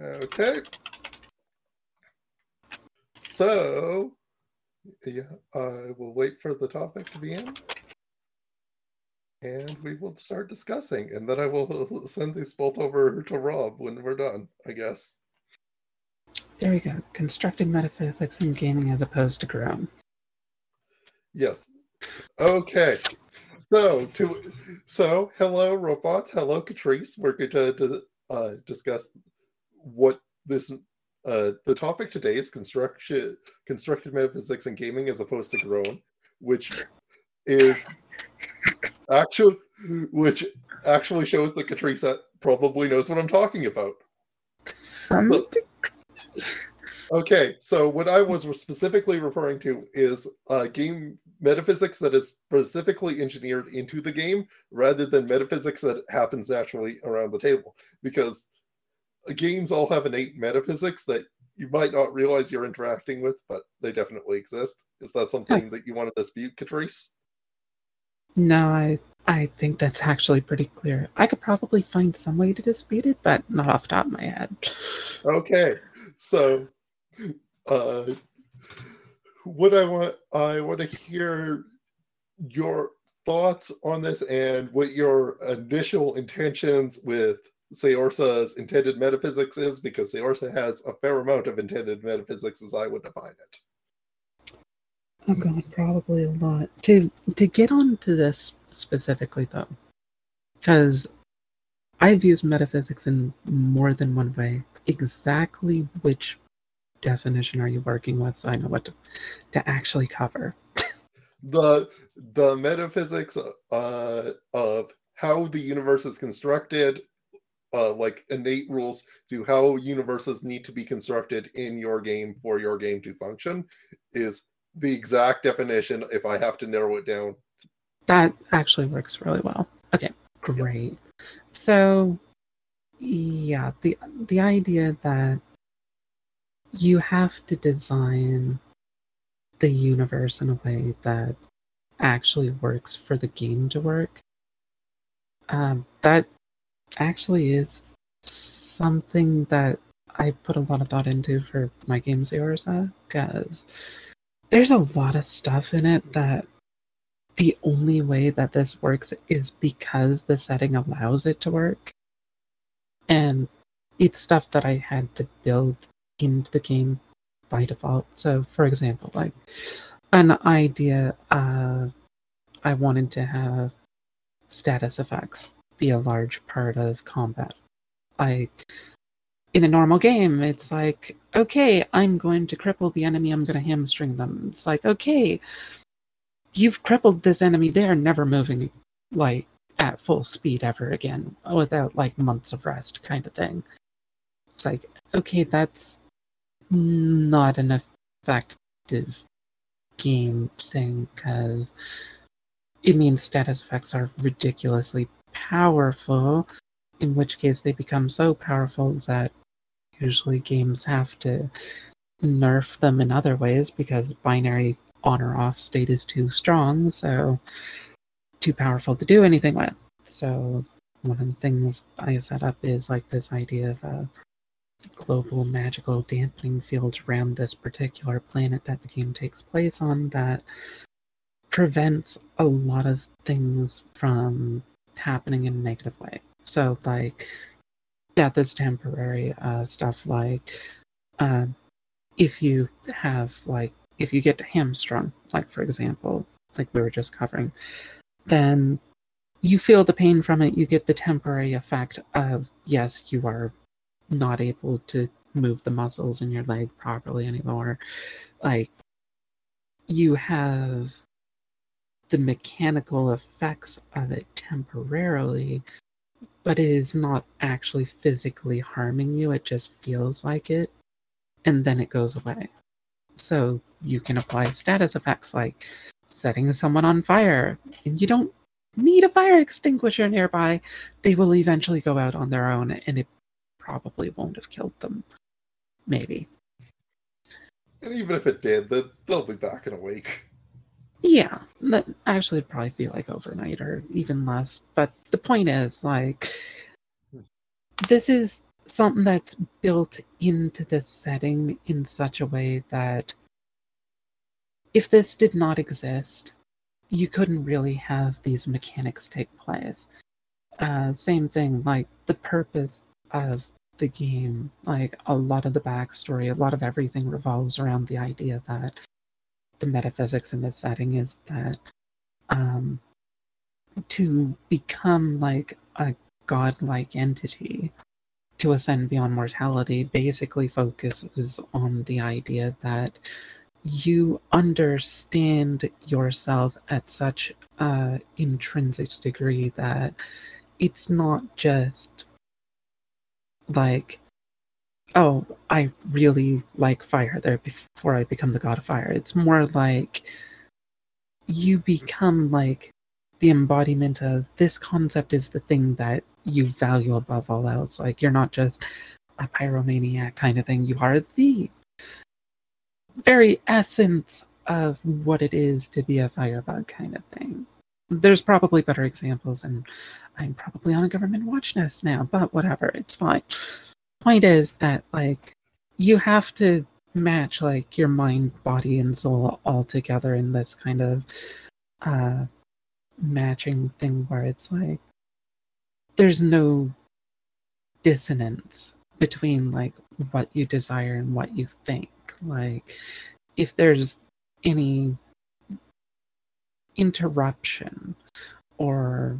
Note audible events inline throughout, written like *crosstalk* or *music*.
Okay. So, yeah, I will wait for the topic to be in. And we will start discussing. And then I will *laughs* send these both over to Rob when we're done, I guess. There we go. Constructed metaphysics in gaming as opposed to grown. Yes. Okay. So to so hello robots, hello Catrice. We're going to, to uh, discuss what this uh, the topic today is construction constructed metaphysics and gaming as opposed to grown, which is actual which actually shows that Catrice probably knows what I'm talking about. So- Okay, so what I was specifically referring to is uh, game metaphysics that is specifically engineered into the game rather than metaphysics that happens naturally around the table. Because games all have innate metaphysics that you might not realize you're interacting with, but they definitely exist. Is that something that you want to dispute, Catrice? No, I I think that's actually pretty clear. I could probably find some way to dispute it, but not off the top of my head. Okay, so uh, what I want I want to hear your thoughts on this and what your initial intentions with Seorsa's intended metaphysics is, because Seorsa has a fair amount of intended metaphysics as I would define it. Oh god, probably a lot. To to get onto this specifically though, because I've used metaphysics in more than one way. Exactly which definition are you working with so I know what to, to actually cover? The the metaphysics uh, of how the universe is constructed, uh, like innate rules to how universes need to be constructed in your game for your game to function, is the exact definition. If I have to narrow it down, That actually works really well. Okay, great. So yeah, the the idea that you have to design the universe in a way that actually works for the game to work. Um, that actually is something that I put a lot of thought into for my game Seorsa, because there's a lot of stuff in it that the only way that this works is because the setting allows it to work. And it's stuff that I had to build into the game by default. So, for example, like an idea I wanted to have status effects be a large part of combat. Like in a normal game, it's like, okay, I'm going to cripple the enemy, I'm going to hamstring them. It's like, okay, you've crippled this enemy, they're never moving like at full speed ever again without like months of rest kind of thing. It's like, okay, that's not an effective game thing because it means status effects are ridiculously powerful, in which case they become so powerful that usually games have to nerf them in other ways because binary on or off state is too strong, so too powerful to do anything with. So one of the things I set up is like this idea of a global magical dampening field around this particular planet that the game takes place on that prevents a lot of things from happening in a negative way. So like death is temporary, uh, stuff like uh, if you have like if you get hamstrung, like for example, like we were just covering, then you feel the pain from it. You get the temporary effect of yes, you are not able to move the muscles in your leg properly anymore. Like you have the mechanical effects of it temporarily, but it is not actually physically harming you. It just feels like it, and then it goes away. So you can apply status effects like setting someone on fire, and you don't need a fire extinguisher nearby. They will eventually go out on their own, and it probably won't have killed them. Maybe. and even if it did, they'll be back in a week. Yeah, that actually it'd probably be like overnight or even less. But the point is, like, this is something that's built into the setting in such a way that if this did not exist, you couldn't really have these mechanics take place. Uh, same thing, like the purpose of the game, like a lot of the backstory, a lot of everything revolves around the idea that the metaphysics in this setting is that um, to become like a godlike entity, to ascend beyond mortality, basically focuses on the idea that you understand yourself at such a intrinsic degree that it's not just like oh i really like fire there before i become the god of fire it's more like you become like the embodiment of this concept is the thing that you value above all else like you're not just a pyromaniac kind of thing you are the very essence of what it is to be a firebug kind of thing. There's probably better examples, and I'm probably on a government watch list now, but whatever, it's fine. Point is that, like, you have to match, like, your mind, body, and soul all together in this kind of uh, matching thing where it's like there's no dissonance between, like, what you desire and what you think. Like if there's any interruption or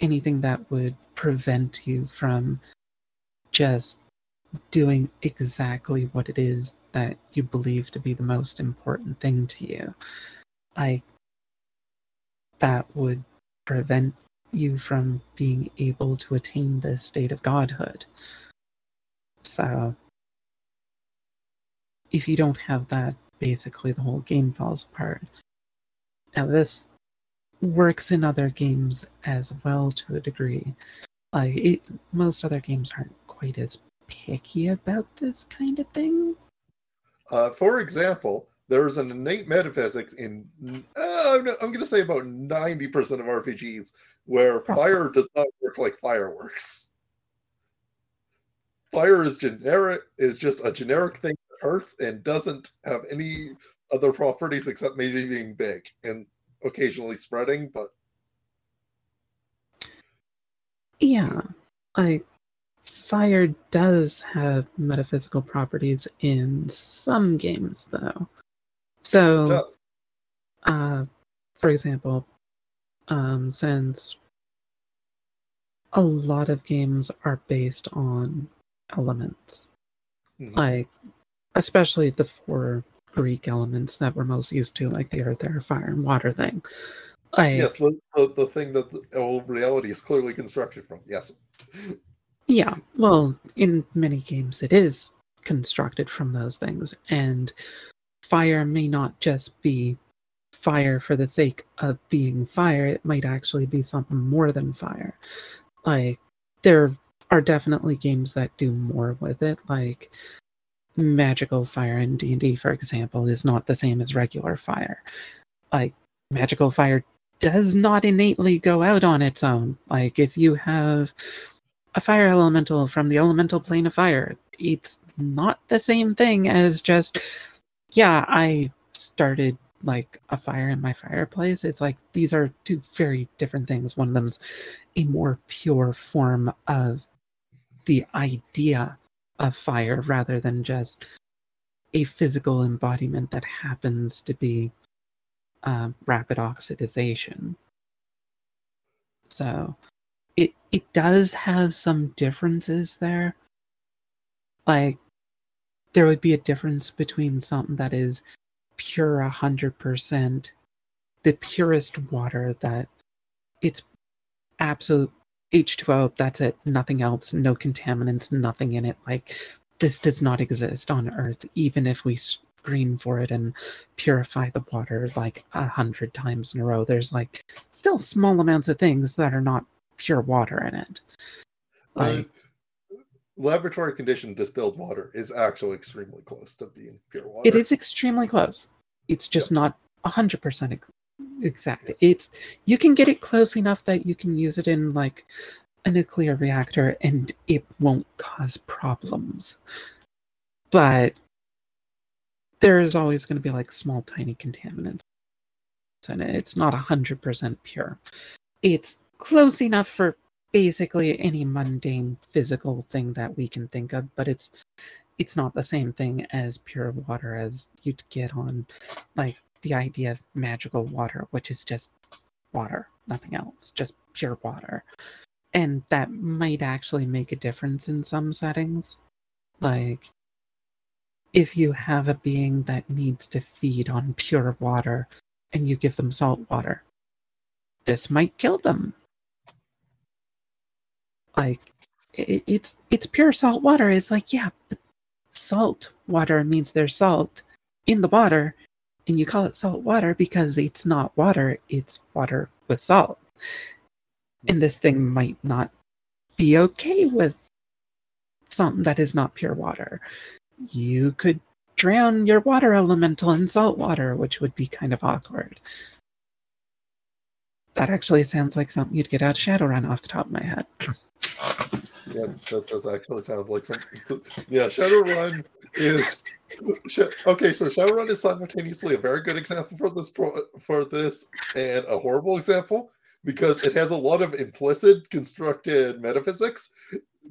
anything that would prevent you from just doing exactly what it is that you believe to be the most important thing to you I that would prevent you from being able to attain this state of godhood so if you don't have that, basically the whole game falls apart. Now, this works in other games as well to a degree. Like it, most other games aren't quite as picky about this kind of thing. Uh, for example, there's an innate metaphysics in uh, I'm going to say about 90% of RPGs where fire does not work like fireworks. Fire is generic is just a generic thing that hurts and doesn't have any other properties except maybe being big and occasionally spreading, but yeah, like fire does have metaphysical properties in some games though. So uh for example, um since a lot of games are based on elements. Mm-hmm. Like especially the four Greek elements that we're most used to, like the earth, air, fire, and water thing. Like, yes, the, the, the thing that the old reality is clearly constructed from. Yes. Yeah, well, in many games it is constructed from those things, and fire may not just be fire for the sake of being fire, it might actually be something more than fire. Like, there are definitely games that do more with it, like magical fire in D&D for example is not the same as regular fire. Like magical fire does not innately go out on its own. Like if you have a fire elemental from the elemental plane of fire, it's not the same thing as just yeah, I started like a fire in my fireplace. It's like these are two very different things. One of them's a more pure form of the idea of fire rather than just a physical embodiment that happens to be uh, rapid oxidization. So it it does have some differences there. Like there would be a difference between something that is pure a hundred percent, the purest water that it's absolute H2O, that's it, nothing else, no contaminants, nothing in it. Like, this does not exist on Earth, even if we screen for it and purify the water like a hundred times in a row. There's like still small amounts of things that are not pure water in it. Like, uh, laboratory conditioned distilled water is actually extremely close to being pure water. It is extremely close. It's just yep. not a hundred percent Exactly. It's you can get it close enough that you can use it in like a nuclear reactor and it won't cause problems. But there's always going to be like small, tiny contaminants in it. It's not 100% pure. It's close enough for basically any mundane physical thing that we can think of, but it's it's not the same thing as pure water as you'd get on like the idea of magical water, which is just water, nothing else, just pure water. And that might actually make a difference in some settings. Like if you have a being that needs to feed on pure water and you give them salt water, this might kill them. Like it, it's it's pure salt water. It's like yeah, salt water means there's salt in the water, and you call it salt water because it's not water; it's water with salt. And this thing might not be okay with something that is not pure water. You could drown your water elemental in salt water, which would be kind of awkward. That actually sounds like something you'd get out of Shadowrun off the top of my head. Yeah, that does actually sound like something. Yeah, Shadowrun is okay. So Shadowrun is simultaneously a very good example for this for this and a horrible example because it has a lot of implicit constructed metaphysics,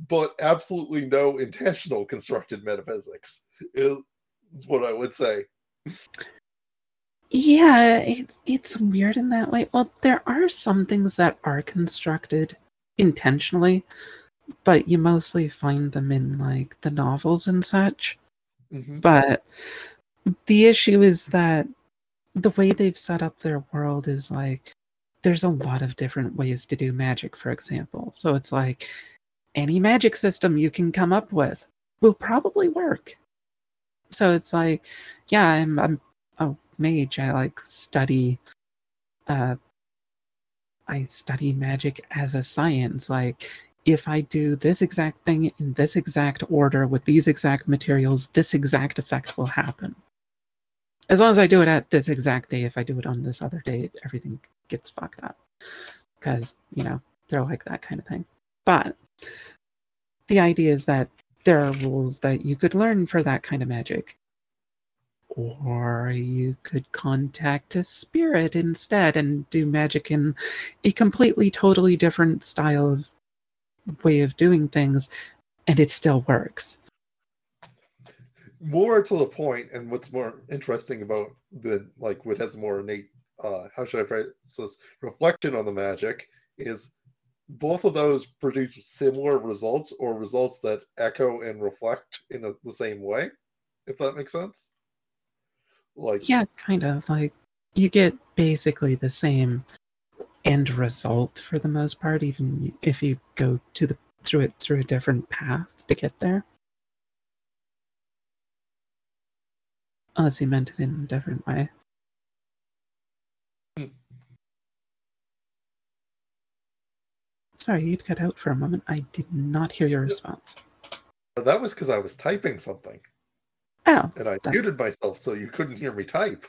but absolutely no intentional constructed metaphysics. Is what I would say. Yeah, it's it's weird in that way. Well, there are some things that are constructed intentionally, but you mostly find them in like the novels and such. Mm-hmm. But the issue is that the way they've set up their world is like there's a lot of different ways to do magic, for example. So it's like any magic system you can come up with will probably work. So it's like, yeah, I'm I'm mage. I like study uh I study magic as a science. Like if I do this exact thing in this exact order with these exact materials, this exact effect will happen. As long as I do it at this exact day, if I do it on this other day, everything gets fucked up. Because, you know, they're like that kind of thing. But the idea is that there are rules that you could learn for that kind of magic. Or you could contact a spirit instead and do magic in a completely, totally different style of way of doing things, and it still works. More to the point, and what's more interesting about the like what has more innate uh how should I phrase this reflection on the magic is both of those produce similar results or results that echo and reflect in a, the same way, if that makes sense. Like yeah, kind of like you get basically the same end result for the most part, even if you go to the through it through a different path to get there. Unless you meant it in a different way. Sorry, you'd cut out for a moment. I did not hear your response. That was because I was typing something. Oh. And I muted myself so you couldn't hear me type.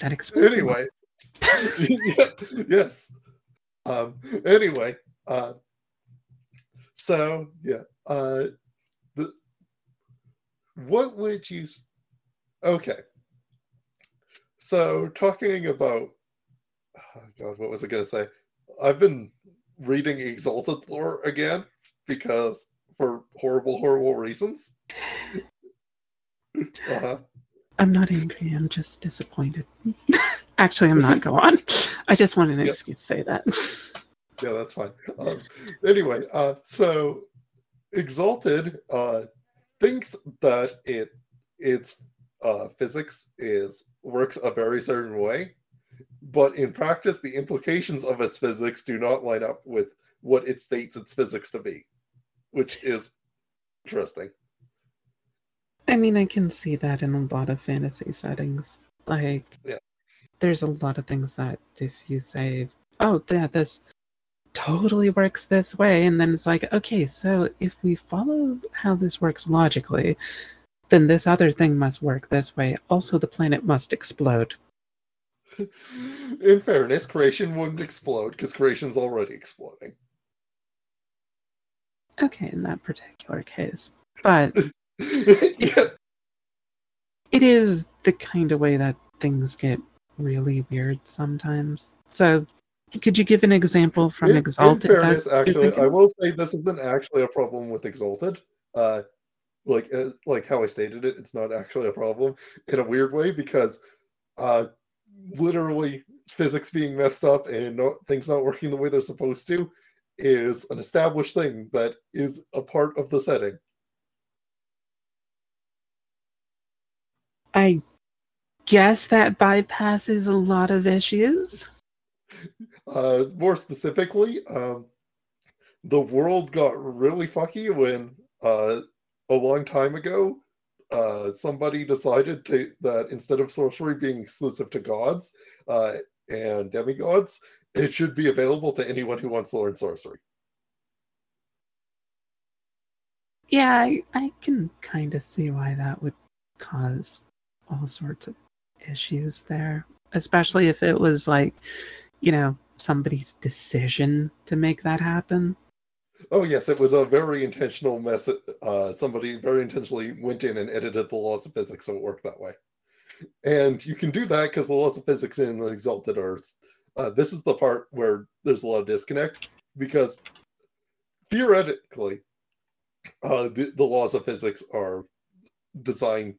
That explains. Anyway, *laughs* yes. Um, anyway, uh, so yeah, uh, the, what would you? Okay, so talking about, oh God, what was I going to say? I've been reading Exalted lore again because for horrible, horrible reasons. *laughs* Uh-huh. I'm not angry. I'm just disappointed. *laughs* Actually, I'm not. Go on. I just wanted an excuse to say that. yeah, that's fine. Um, anyway, uh, so Exalted uh, thinks that it its uh, physics is works a very certain way, but in practice, the implications of its physics do not line up with what it states its physics to be, which is interesting. I mean, I can see that in a lot of fantasy settings. Like, yeah there's a lot of things that if you say, oh, yeah, this totally works this way, and then it's like, okay, so if we follow how this works logically, then this other thing must work this way. Also, the planet must explode. *laughs* In fairness, creation wouldn't explode because creation's already exploding. Okay, in that particular case. But *laughs* it is the kind of way that things get really weird sometimes. So, could you give an example from In, in Exalted? that fairness, actually. I will say this isn't actually a problem with Exalted. Uh, like uh, like how I stated it, it's not actually a problem in a weird way because uh, literally physics being messed up and no, things not working the way they're supposed to is an established thing that is a part of the setting. I guess that bypasses a lot of issues. Uh, more specifically, um, the world got really fucky when uh, a long time ago uh, somebody decided to that instead of sorcery being exclusive to gods uh, and demigods, it should be available to anyone who wants to learn sorcery. Yeah, I, I can kind of see why that would cause all sorts of issues there, especially if it was like, you know, somebody's decision to make that happen. Oh yes, it was a very intentional mess. Uh, somebody very intentionally went in and edited the laws of physics so it worked that way. And you can do that because the laws of physics in the Exalted are. Uh, this is the part where there's a lot of disconnect because theoretically, uh, the, the laws of physics are designed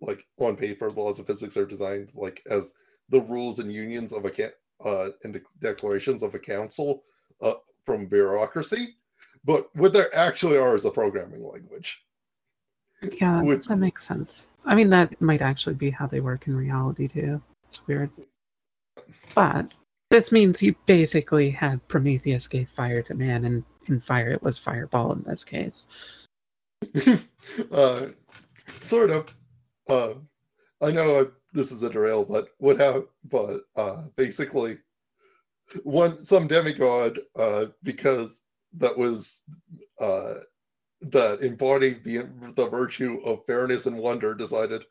like on paper. The laws of physics are designed like as the rules and unions of a ca- uh, and the declarations of a council uh, from bureaucracy but what there actually are is a programming language. Yeah, Which- that makes sense. I mean, that might actually be how they work in reality too. It's weird. But this means you basically had Prometheus gave fire to man, and in fire it was fireball in this case. *laughs* uh, sort of. Uh, I know uh, this is a derail, but what have but uh, basically one some demigod uh, because that was uh, that embodied the the virtue of fairness and wonder decided,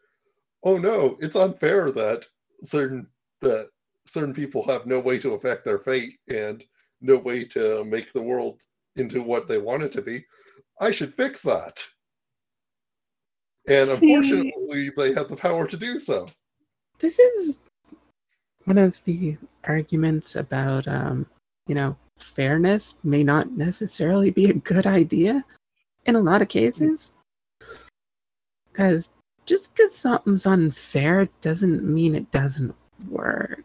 oh no, it's unfair that certain that certain people have no way to affect their fate and no way to make the world into what they want it to be. I should fix that. And See- unfortunately, they had the power to do so. This is one of the arguments about, um, you know, fairness may not necessarily be a good idea in a lot of cases. Because just because something's unfair doesn't mean it doesn't work.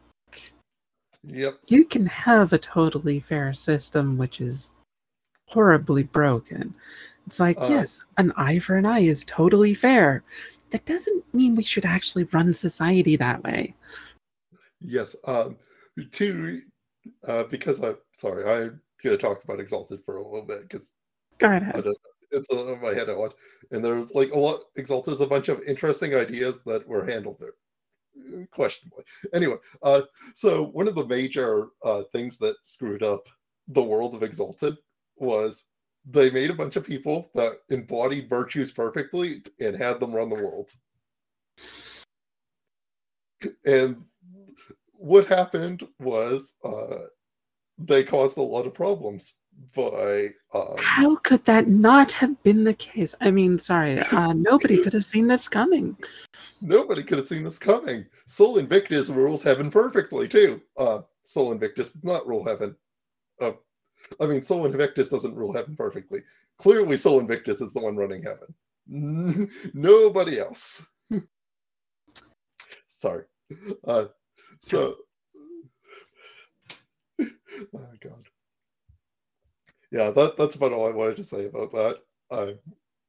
Yep. You can have a totally fair system which is horribly broken. It's like, Uh, yes, an eye for an eye is totally fair. That doesn't mean we should actually run society that way. Yes. Um, to uh, because I'm sorry, I'm gonna talk about Exalted for a little bit because Go ahead. it's in my head a lot. And there's like a lot Exalted is a bunch of interesting ideas that were handled there. Questionably. Anyway, uh, so one of the major uh, things that screwed up the world of Exalted was they made a bunch of people that embodied virtues perfectly and had them run the world. And what happened was uh, they caused a lot of problems by um, How could that not have been the case? I mean, sorry, uh, *laughs* nobody could have seen this coming. nobody could have seen this coming. Sol Invictus rules heaven perfectly too. Uh, Sol Invictus does not rule heaven. Uh, I mean, Sol Invictus doesn't rule heaven perfectly. Clearly, Sol Invictus is the one running heaven. *laughs* Nobody else. *laughs* Sorry. Uh, so, oh god. Yeah, that, that's about all I wanted to say about that. Uh,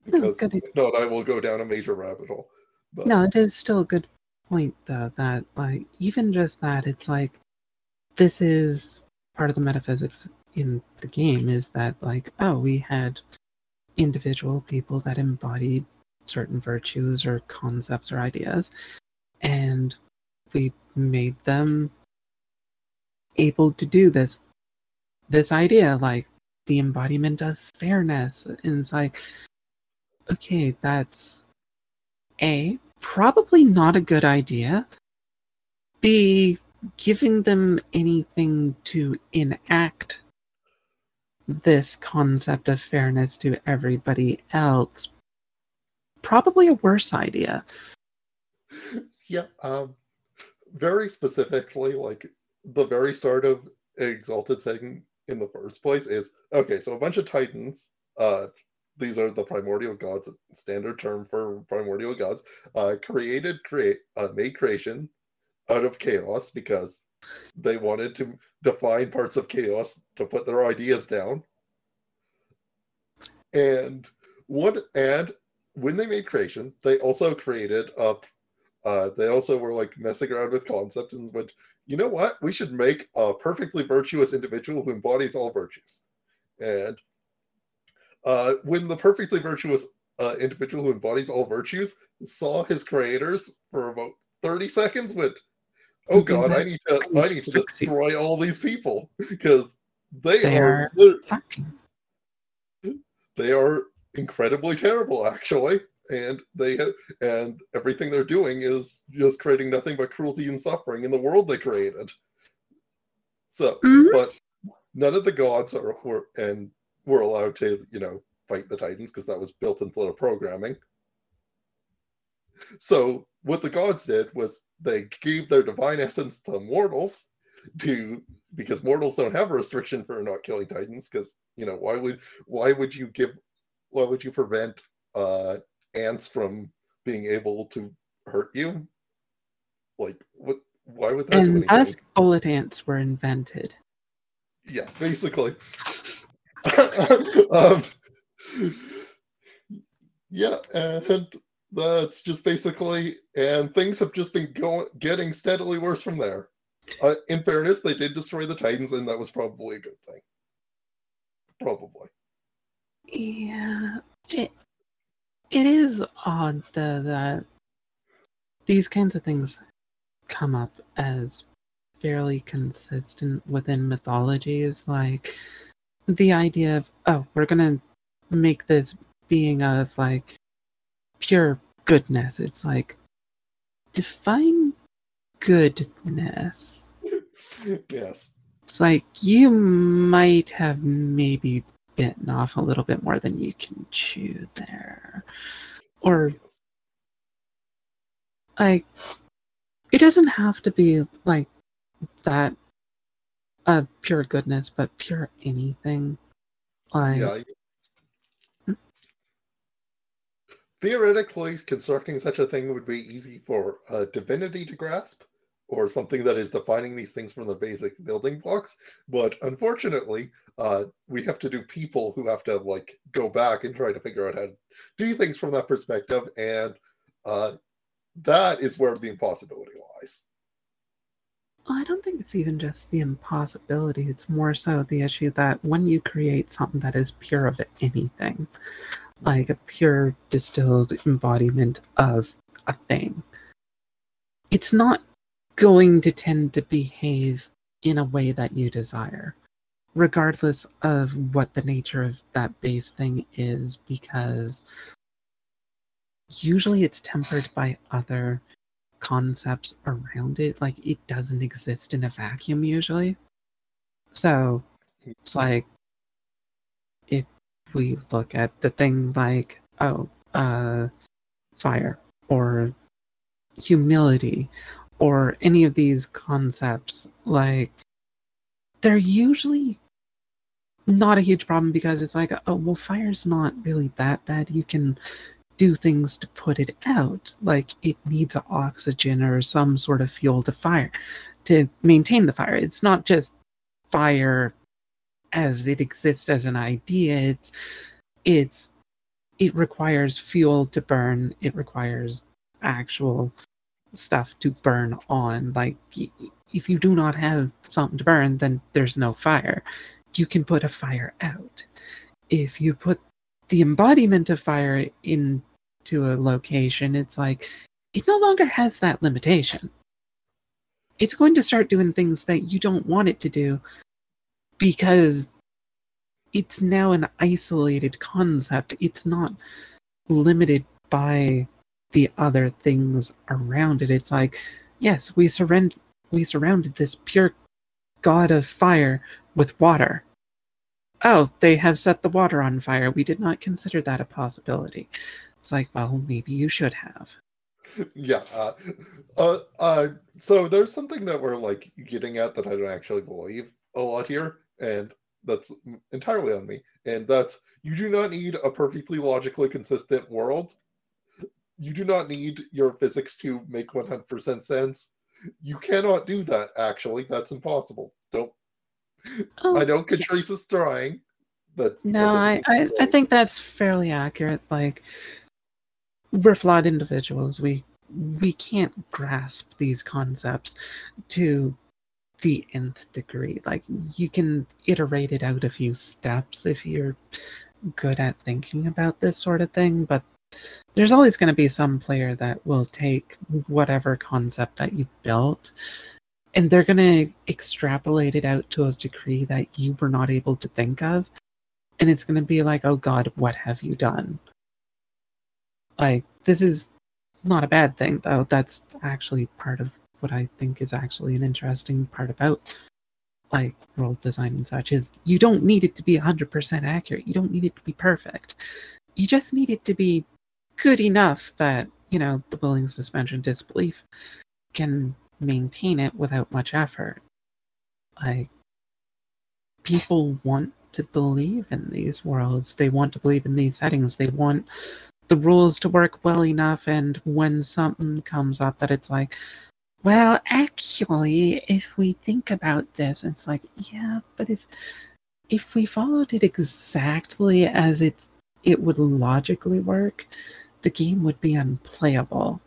because not, I will go down a major rabbit hole. But, No, it is still a good point, though, that, like, even just that, it's like, this is part of the metaphysics in the game is that, like, oh, we had individual people that embodied certain virtues or concepts or ideas, and we made them able to do this this idea like the embodiment of fairness. And it's like okay that's a probably not a good idea. B giving them anything to enact this concept of fairness to everybody else probably a worse idea. Yeah um very specifically like the very start of exalted setting in the first place is okay so a bunch of titans uh these are the primordial gods standard term for primordial gods uh created create uh, made creation out of chaos because they wanted to define parts of chaos to put their ideas down. And what and when they made creation, they also created up uh, they also were like messing around with concepts and went, you know what? We should make a perfectly virtuous individual who embodies all virtues. And uh, when the perfectly virtuous uh, individual who embodies all virtues saw his creators for about 30 seconds, went, oh god i need to i need to destroy all these people because they, they are, are they are incredibly terrible actually and they and everything they're doing is just creating nothing but cruelty and suffering in the world they created so mm-hmm. but none of the gods are were and were allowed to you know fight the titans because that was built into the programming so what the gods did was they gave their divine essence to mortals to because mortals don't have a restriction for not killing titans because you know why would why would you give why would you prevent uh ants from being able to hurt you like what why would that and thus bullet ants were invented yeah basically *laughs* um, yeah and that's just basically, and things have just been going, getting steadily worse from there. Uh, in fairness, they did destroy the Titans, and that was probably a good thing. Probably. Yeah, it it is odd though that these kinds of things come up as fairly consistent within mythologies, like the idea of oh, we're gonna make this being of like pure goodness. It's like define goodness. yes. It's like you might have maybe bitten off a little bit more than you can chew there. Or like it doesn't have to be like that uh pure goodness, but pure anything. Like yeah, theoretically, constructing such a thing would be easy for a divinity to grasp, or something that is defining these things from the basic building blocks. But unfortunately, uh, we have to do people who have to like go back and try to figure out how to do things from that perspective, and uh, that is where the impossibility lies. I don't think it's even just the impossibility. It's more so the issue that when you create something that is pure of anything, like a pure distilled embodiment of a thing. It's not going to tend to behave in a way that you desire, regardless of what the nature of that base thing is, because usually it's tempered by other concepts around it. Like it doesn't exist in a vacuum usually. So it's like if we look at the thing like oh uh fire or humility or any of these concepts like they're usually not a huge problem because it's like oh well fire's not really that bad. You can do things to put it out. Like it needs oxygen or some sort of fuel to fire to maintain the fire. It's not just fire as it exists as an idea. It's it's it requires fuel to burn. It requires actual stuff to burn on. Like if you do not have something to burn then there's no fire. You can put a fire out. If you put the embodiment of fire into a location it's like it no longer has that limitation. It's going to start doing things that you don't want it to do because it's now an isolated concept. It's not limited by the other things around it. It's like, yes, we surrender we surrounded this pure god of fire with water. Oh, they have set the water on fire. We did not consider that a possibility. It's like, well, maybe you should have. yeah. Uh, uh, uh, so there's something that we're like getting at that I don't actually believe a lot here, and that's entirely on me. And that's you do not need a perfectly logically consistent world. You do not need your physics to make 100% sense. You cannot do that, actually. That's impossible. Don't. Oh, I know Catrice is trying. But No, I, I, I think that's fairly accurate. Like, we're flawed individuals. We we can't grasp these concepts to the nth degree. Like, you can iterate it out a few steps if you're good at thinking about this sort of thing, but there's always going to be some player that will take whatever concept that you built and they're going to extrapolate it out to a degree that you were not able to think of and it's going to be like oh god what have you done? Like this is not a bad thing though. That's actually part of what i think is actually an interesting part about like world design and such is you don't need it to be 100% accurate. You don't need it to be perfect. You just need it to be good enough that you know the willing suspension disbelief can maintain it without much effort. Like people want to believe in these worlds. They want to believe in these settings. They want the rules to work well enough and when something comes up that it's like well actually if we think about this it's like yeah but if if we followed it exactly as it it would logically work the game would be unplayable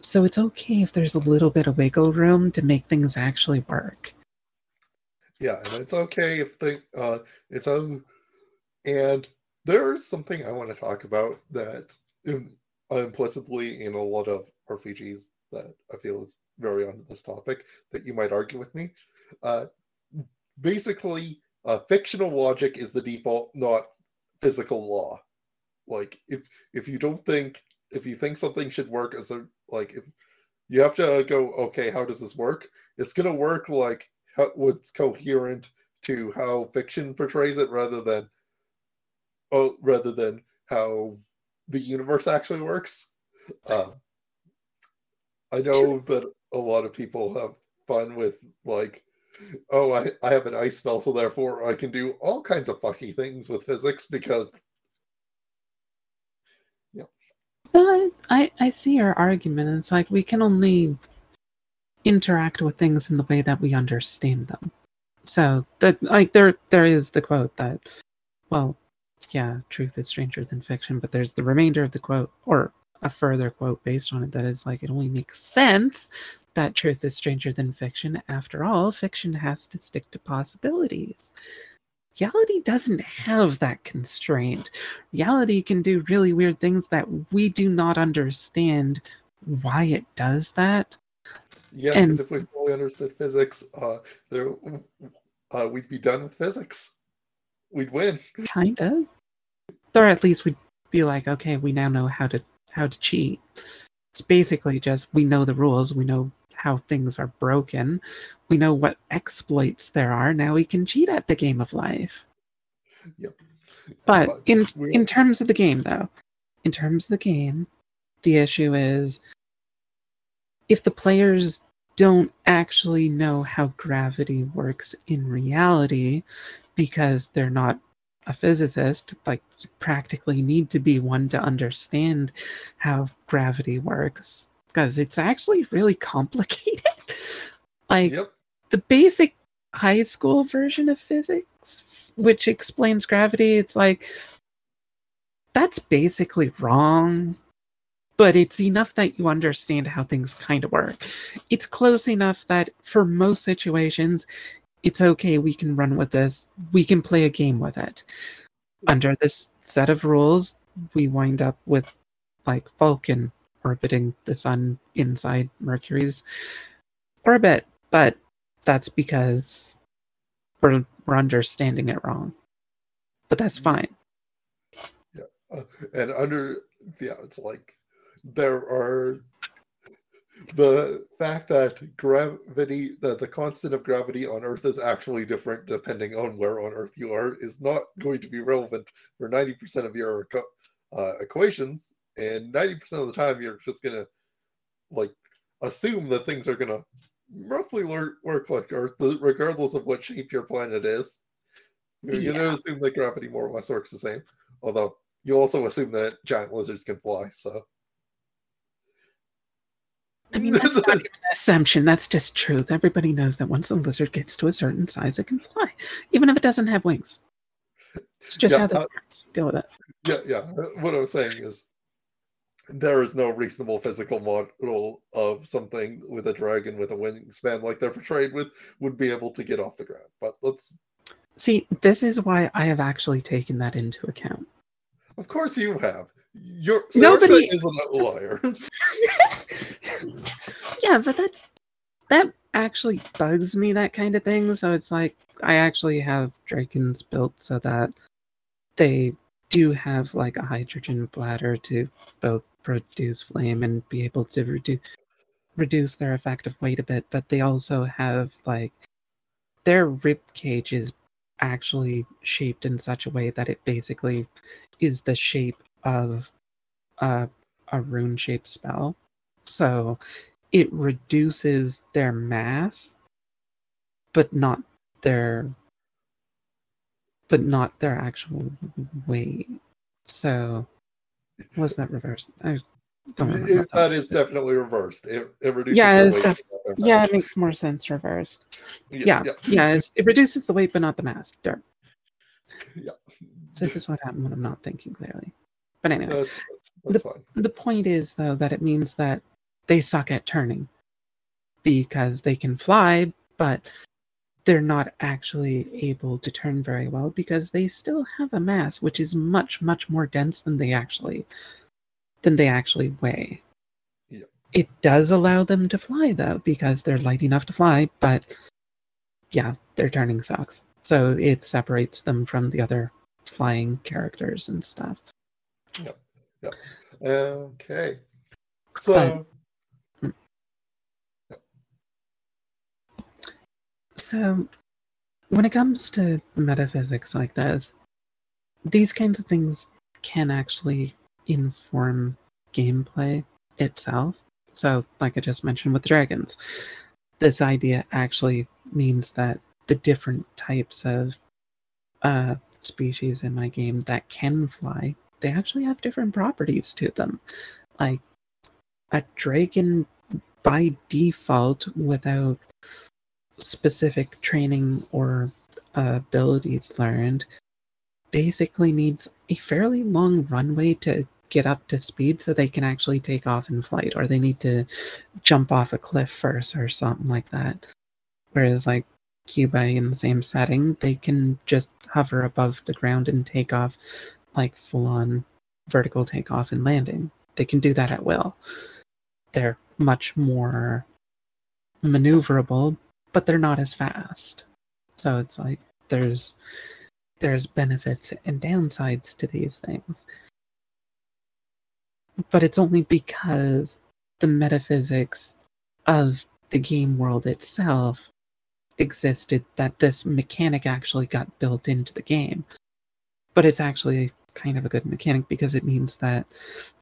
so it's okay if there's a little bit of wiggle room to make things actually work Yeah, and it's okay if they uh it's um and there's something I want to talk about that im- implicitly in a lot of RPGs that I feel is very on this topic that you might argue with me. Uh basically uh fictional logic is the default, not physical law. Like if if you don't think if you think something should work as a like if you have to go okay how does this work? It's going to work like how, what's coherent to how fiction portrays it rather than oh rather than how the universe actually works. Uh, i know that a lot of people have fun with like oh I, I have an ice spell so therefore i can do all kinds of fucky things with physics because No, I, I, see your argument. It's like we can only interact with things in the way that we understand them. So that like there there is the quote that well, yeah, truth is stranger than fiction, but there's the remainder of the quote or a further quote based on it that is like it only makes sense that truth is stranger than fiction. After all, fiction has to stick to possibilities. Reality doesn't have that constraint. Reality can do really weird things that we do not understand why it does that. Yeah, And- because if we fully understood physics, uh, there, uh, we'd be done with physics. We'd win. Kind of. Or at least we'd be like, okay, we now know how to how to cheat. It's basically just we know the rules, we know how things are broken, we know what exploits there are. Now we can cheat at the game of life. Yep. But But in we- in terms of the game, though, in terms of the game, the issue is if the players don't actually know how gravity works in reality because they're not a physicist, like you practically need to be one to understand how gravity works because it's actually really complicated. *laughs* like Yep. the basic high school version of physics, which explains gravity, it's like that's basically wrong, but it's enough that you understand how things kind of work. It's close enough that for most situations, it's okay, we can run with this, we can play a game with it. Under this set of rules, we wind up with like Vulcan orbiting the sun inside Mercury's orbit, but that's because we're, we're understanding it wrong. But that's fine. Uh, and under, yeah, it's like there are the fact that gravity, that the constant of gravity on Earth is actually different depending on where on Earth you are, is not going to be relevant for 90% of your uh, equations. And 90% of the time, you're just to like assume that things are to roughly work like Earth, regardless of what shape your planet is. You're yeah. to assume that gravity more or less works the same. Although you also assume that giant lizards can fly, so. I mean, that's not *laughs* even an assumption. That's just truth. Everybody knows that once a lizard gets to a certain size, it can fly, even if it doesn't have wings. It's just yeah, how that uh, works. Deal with it. Yeah, yeah. What I was saying is, there is no reasonable physical model of something with a dragon with a wingspan like they're portrayed with would be able to get off the ground. But let's see. This is why I have actually taken that into account. Of course, you have. Your nobody isn't a liar. yeah, but that's that actually bugs me. That kind of thing. So it's like I actually have dragons built so that they do have like a hydrogen bladder to both produce flame and be able to reduce reduce their effective weight a bit, but they also have like their rib cage is actually shaped in such a way that it basically is the shape of a, a rune shaped spell. So it reduces their mass, but not their but not their actual weight. So was that reversed? I don't it, that is definitely reversed. It, it reduces yeah, def- yeah, it makes more sense reversed. Yeah, yeah, yeah. yeah it reduces the weight, but not the mass. Dirt. Yeah. So this is what happened when I'm not thinking clearly. But anyway, that's, that's the, the point is though that it means that they suck at turning because they can fly, but they're not actually able to turn very well because they still have a mass which is much much more dense than they actually than they actually weigh. Yeah. It does allow them to fly though because they're light enough to fly, but yeah, they're turning socks So it separates them from the other flying characters and stuff. Yep. Yep. Okay. So. So, when it comes to metaphysics like this, these kinds of things can actually inform gameplay itself. So, like I just mentioned with dragons, this idea actually means that the different types of uh, species in my game that can fly, they actually have different properties to them. Like a dragon by default, without specific training or uh, abilities learned, basically needs a fairly long runway to get up to speed so they can actually take off in flight, or they need to jump off a cliff first or something like that. Whereas, like, cubi in the same setting, they can just hover above the ground and take off like full on vertical takeoff and landing. They can do that at will. They're much more maneuverable, but they're not as fast. So it's like there's there's benefits and downsides to these things. But it's only because the metaphysics of the game world itself existed that this mechanic actually got built into the game. But it's actually kind of a good mechanic because it means that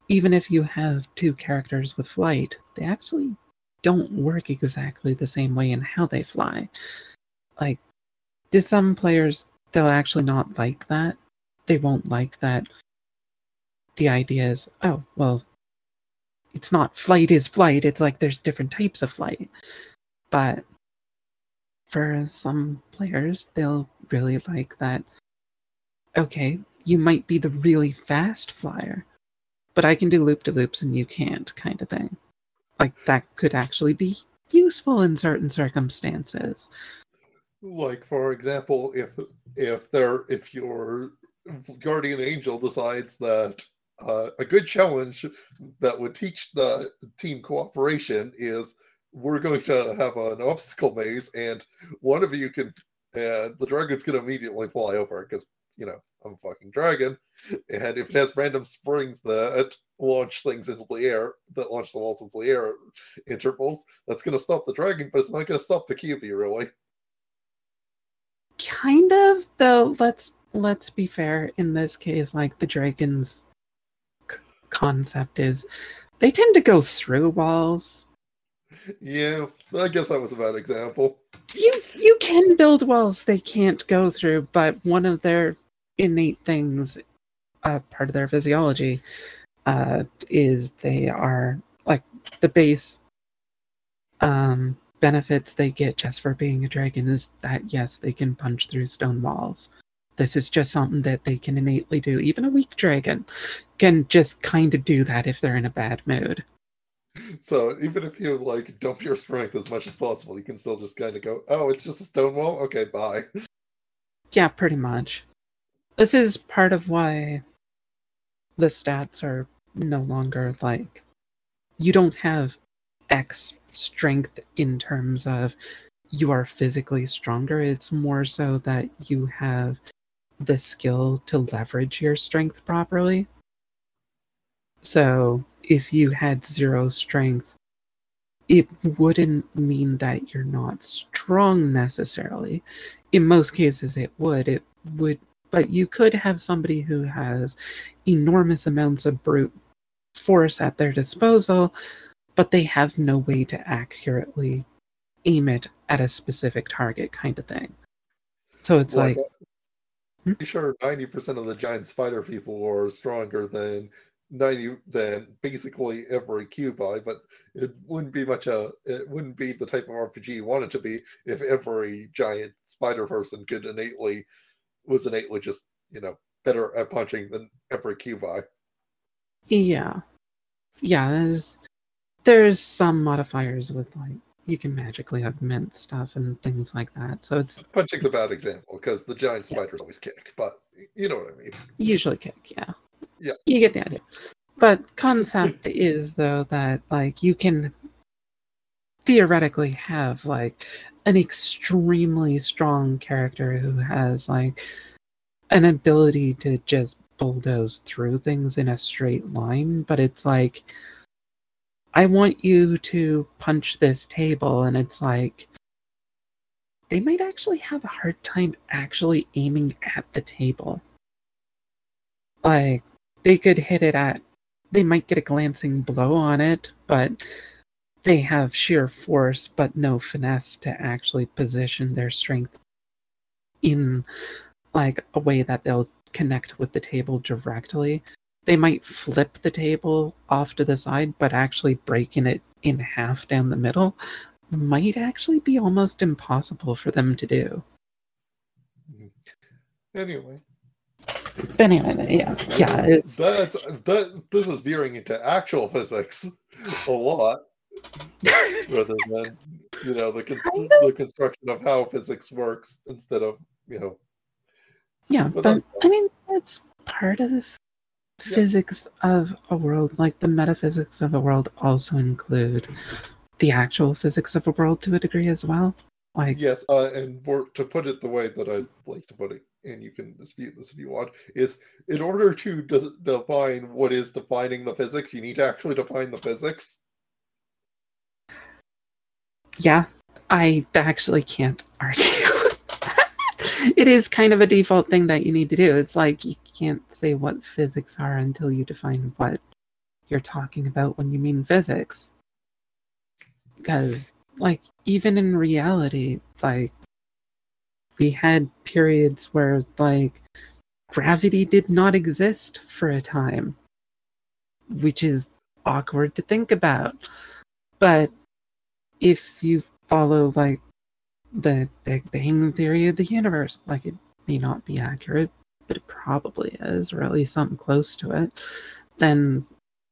even if you have two characters with flight, they actually don't work exactly the same way in how they fly. Like, to some players, they'll actually not like that. They won't like that. The idea is, oh, well, it's not flight is flight. It's like there's different types of flight. But for some players, they'll really like that. Okay, you might be the really fast flyer, but I can do loop de loops and you can't, kind of thing. Like that could actually be useful in certain circumstances. Like for example, if if there if your guardian angel decides that uh, a good challenge that would teach the team cooperation is we're going to have an obstacle maze, and one of you can, and the dragon's going to immediately fly over because you know I'm a fucking dragon. And if it has random springs that launch things into the air, that launch the walls into the air intervals, that's going to stop the dragon, but it's not going to stop the cubi, really. Kind of, though. Let's let's be fair. In this case, like the dragons' c- concept is, they tend to go through walls. Yeah, I guess that was a bad example. You you can build walls they can't go through, but one of their innate things, uh, part of their physiology, uh, is they are like the base um, benefits they get just for being a dragon is that yes, they can punch through stone walls. This is just something that they can innately do. Even a weak dragon can just kind of do that if they're in a bad mood. So even if you like dump your strength as much as possible, you can still just kind of go, "Oh, it's just a stone wall. Okay, bye." Yeah, pretty much. This is part of why the stats are no longer like you don't have X strength in terms of you are physically stronger. It's more so that you have the skill to leverage your strength properly. So if you had zero strength, it wouldn't mean that you're not strong necessarily. In most cases, it would. It would, but you could have somebody who has enormous amounts of brute force at their disposal, but they have no way to accurately aim it at a specific target, kind of thing. So it's like, I'm hmm? pretty sure ninety percent of the giant spider people are stronger than ninety than basically every cubi, but it wouldn't be much a it wouldn't be the type of RPG you want it to be if every giant spider person could innately was innately just you know better at punching than every cubi. yeah, yeah. There's there's some modifiers with like you can magically augment stuff and things like that. So it's Punching's a bad example because the giant spiders always kick, but you know what I mean. usually kick yeah Yeah. you get the idea but concept *laughs* is though that like you can theoretically have like an extremely strong character who has like an ability to just bulldoze through things in a straight line but it's like i want you to punch this table and it's like they might actually have a hard time actually aiming at the table. Like they could hit it at they might get a glancing blow on it but they have sheer force but no finesse to actually position their strength in like a way that they'll connect with the table directly. They might flip the table off to the side but actually breaking it in half down the middle might actually be almost impossible for them to do. Mm-hmm. Anyway, but anyway yeah yeah it's that's that. This is veering into actual physics *laughs* a lot rather than you know the con- the construction of how physics works instead of you know Yeah, But but I mean that's part of the f- Yeah. physics of a world. Like the metaphysics of a world also include the actual physics of a world to a degree as well. Like Yes, uh, and to put it the way that I'd like to put it, and you can dispute this if you want, is in order to de- define what is defining the physics, you need to actually define the physics. Yeah, I actually can't argue. *laughs* it is kind of a default thing that you need to do. It's like you can't say what physics are until you define what you're talking about when you mean physics. Because, like, even in reality, like, we had periods where, like, gravity did not exist for a time, which is awkward to think about. But if you follow, like, the Big Bang theory of the universe. Like it may not be accurate, but it probably is, or at least something close to it. Then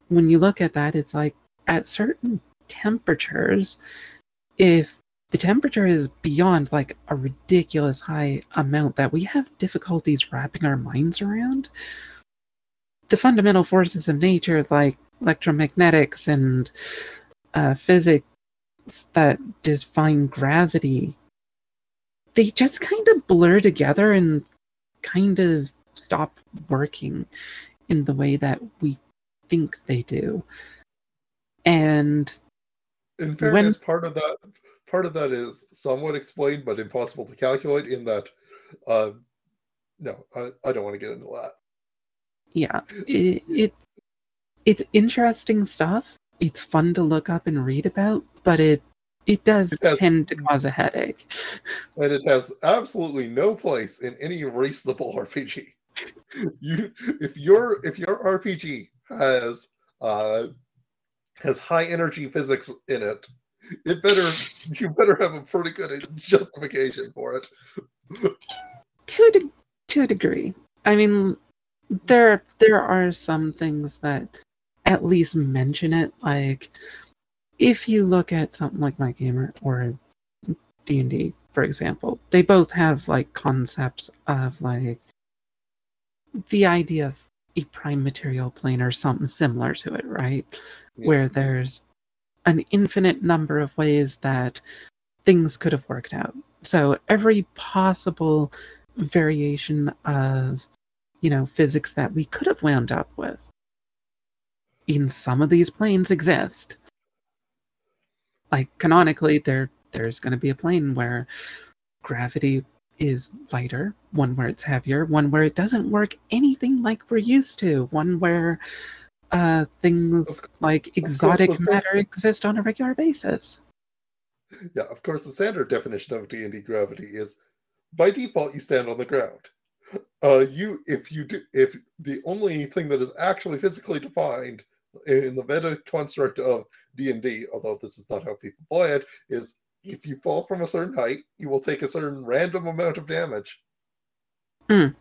when you look at that, it's like at certain temperatures, if the temperature is beyond like a ridiculous high amount that we have difficulties wrapping our minds around, the fundamental forces of nature, like electromagnetics and uh, physics that define gravity, they just kind of blur together and kind of stop working in the way that we think they do. And in fairness, when, part of that part of that is somewhat explained but impossible to calculate in that uh, no, I, I don't want to get into that. Yeah, it, it it's interesting stuff. It's fun to look up and read about, but it it does it has, tend to cause a headache. *laughs* And it has absolutely no place in any reasonable RPG. You if your if your RPG has uh has high energy physics in it, it better *laughs* you better have a pretty good justification for it. to a de- to a degree. I mean, there there are some things that at least mention it. Like if you look at something like My Gamer or D and D, for example, they both have like concepts of like the idea of a prime material plane or something similar to it, right? Yeah. Where there's an infinite number of ways that things could have worked out. So every possible variation of, you know, physics that we could have wound up with in some of these planes exist. Like canonically, there there's going to be a plane where gravity is lighter, one where it's heavier, one where it doesn't work anything like we're used to, one where uh, things like exotic matter exist on a regular basis. Yeah, of course, the standard definition of D and D gravity is by default you stand on the ground. Uh, you if you do if the only thing that is actually physically defined in the meta construct of D and D, although this is not how people play it, is if you fall from a certain height, you will take a certain random amount of damage. Mm.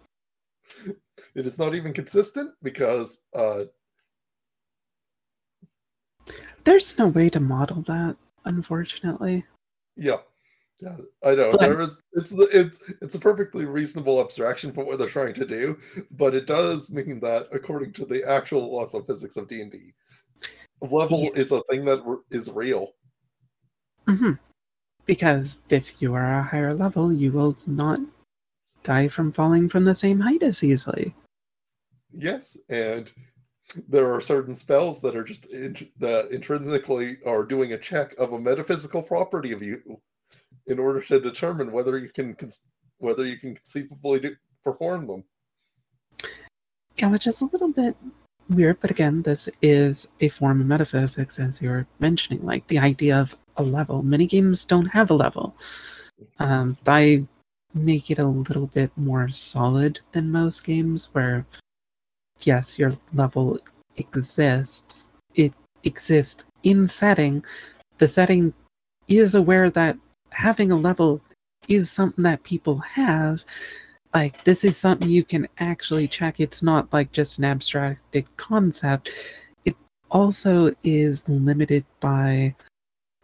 *laughs* It is not even consistent because uh, there's no way to model that, unfortunately. Yeah. Yeah, I know. There is it's it's it's a perfectly reasonable abstraction for what they're trying to do, but it does mean that according to the actual laws of physics of D and D, level yeah. is a thing that is real. Mm-hmm. Because if you are a higher level, you will not die from falling from the same height as easily. Yes, and there are certain spells that are just in, that intrinsically are doing a check of a metaphysical property of you in order to determine whether you can whether you can conceivably do, perform them. Yeah, which is a little bit weird, but again, this is a form of metaphysics, as you're mentioning, like the idea of a level. Many games don't have a level. Um, I make it a little bit more solid than most games, where yes, your level exists. It exists in setting. The setting is aware that having a level is something that people have. Like, this is something you can actually check. It's not like just an abstracted concept. It also is limited by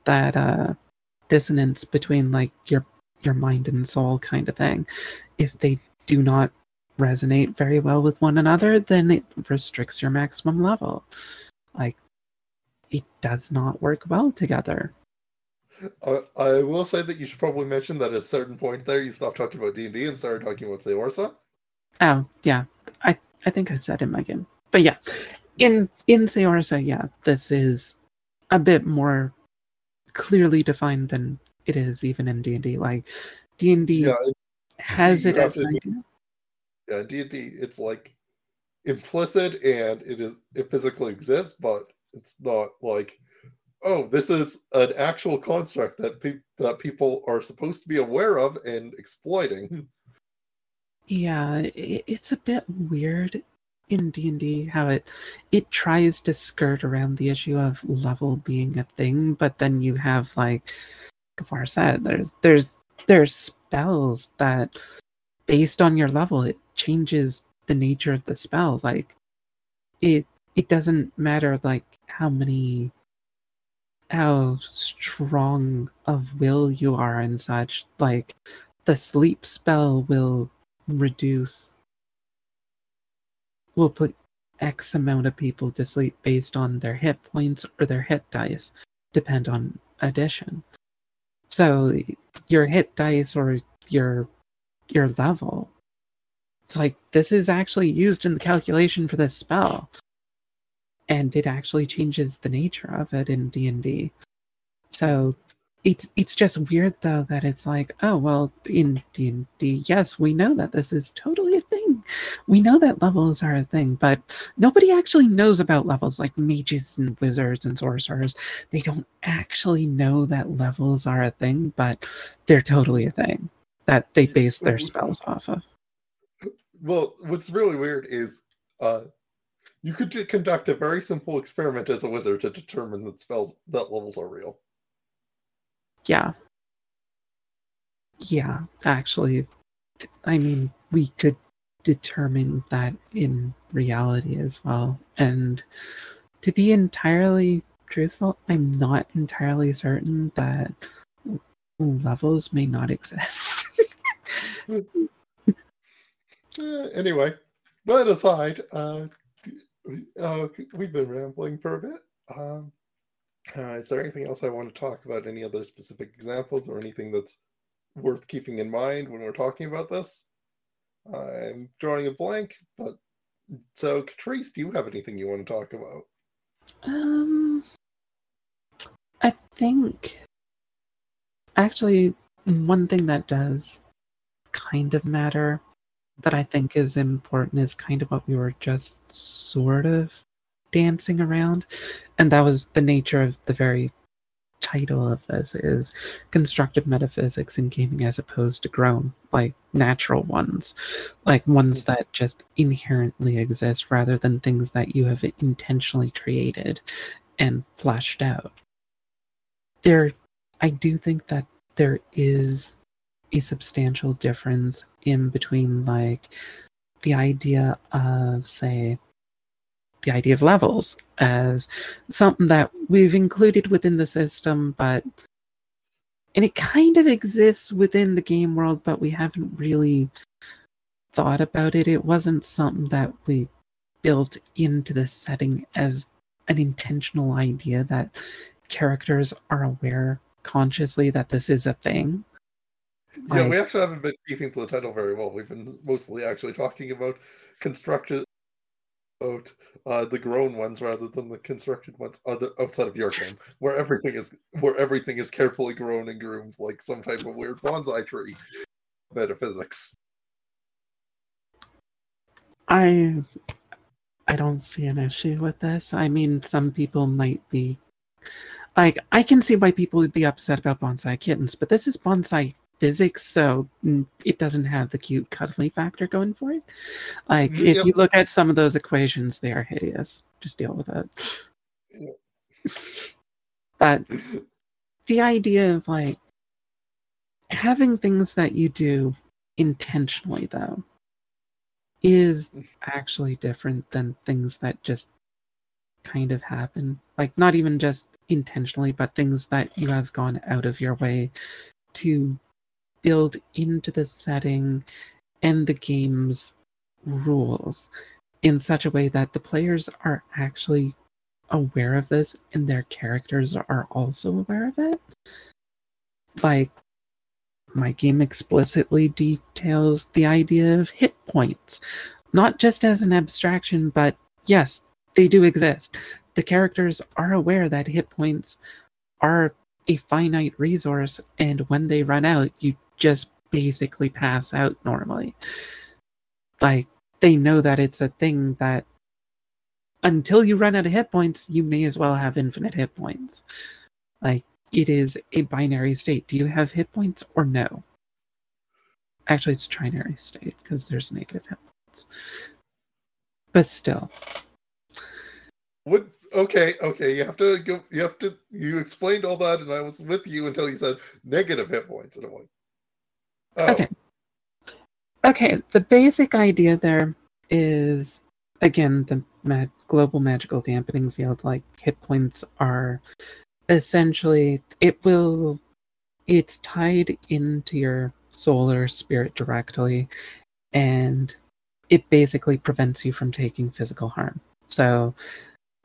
that uh, dissonance between like your your mind and soul kind of thing. If they do not resonate very well with one another, then it restricts your maximum level. Like, it does not work well together. I will say that you should probably mention that at a certain point there, you stopped talking about D and D and started talking about Seorsa. Oh yeah, I I think I said in my game, but yeah, in in Seorsa, yeah, this is a bit more clearly defined than it is even in D and D. Like D and D has it as an idea. Yeah, D and D, it's like implicit and it is it physically exists, but it's not like oh, this is an actual construct that pe- that people are supposed to be aware of and exploiting. Yeah, it's a bit weird in D&D how it it tries to skirt around the issue of level being a thing, but then you have like Gafar said, there's there's there's spells that based on your level it changes the nature of the spell. Like it it doesn't matter like how many how strong of will you are and such. Like the sleep spell will reduce will put X amount of people to sleep based on their hit points or their hit dice, depend on addition. So your hit dice or your your level it's like this is actually used in the calculation for this spell and it actually changes the nature of it in d&d so it's it's just weird though that it's like oh well in d&d yes we know that this is totally a thing. We know that levels are a thing but nobody actually knows about levels like mages and wizards and sorcerers. They don't actually know that levels are a thing but they're totally a thing that they base their spells off of. Well what's really weird is uh you could conduct a very simple experiment as a wizard to determine that spells that levels are real. Yeah. Yeah actually i mean we could determine that in reality as well. And to be entirely truthful i'm not entirely certain that levels may not exist. *laughs* Eh, anyway that aside uh, uh we've been rambling for a bit um uh, is there anything else I want to talk about? Any other specific examples or anything that's worth keeping in mind when we're talking about this? I'm drawing a blank, but so Catrice, do you have anything you want to talk about? Um, I think actually one thing that does kind of matter that I think is important is kind of what we were just sort of dancing around, and that was the nature of the very title of this is constructive metaphysics in gaming as opposed to grown like natural ones. Like ones mm-hmm. that just inherently exist rather than things that you have intentionally created and fleshed out. There i do think that there is a substantial difference in between like the idea of say the idea of levels as something that we've included within the system, but and it kind of exists within the game world, but we haven't really thought about it. It wasn't something that we built into the setting as an intentional idea that characters are aware consciously that this is a thing. Yeah, we actually haven't been keeping to the title very well. We've been mostly actually talking about constructed about uh, the grown ones rather than the constructed ones other, outside of your *laughs* game, where everything is where everything is carefully grown and groomed like some type of weird bonsai tree. Metaphysics. I I don't see an issue with this. I mean, some people might be like I can see why people would be upset about bonsai kittens, but this is bonsai physics, so mm, it doesn't have the cute cuddly factor going for it. Like if you look at some of those equations, they are hideous. Just deal with it. but the idea of like having things that you do intentionally though is actually different than things that just kind of happen like not even just intentionally but things that you have gone out of your way to build into the setting and the game's rules in such a way that the players are actually aware of this and their characters are also aware of it. Like, my game explicitly details the idea of hit points, not just as an abstraction, but yes, they do exist. The characters are aware that hit points are a finite resource, and when they run out, you just basically pass out normally. Like, they know that it's a thing that until you run out of hit points, you may as well have infinite hit points. Like, it is a binary state. Do you have hit points or no? Actually, it's a trinary state because there's negative hit points. But still, What? Okay, okay. You have to go. You have to. You explained all that, and I was with you until you said negative hit points, and I'm like, oh, Okay. Okay, the basic idea there is again the mag- global magical dampening field. Like hit points are essentially it will it's tied into your soul or spirit directly, and it basically prevents you from taking physical harm. So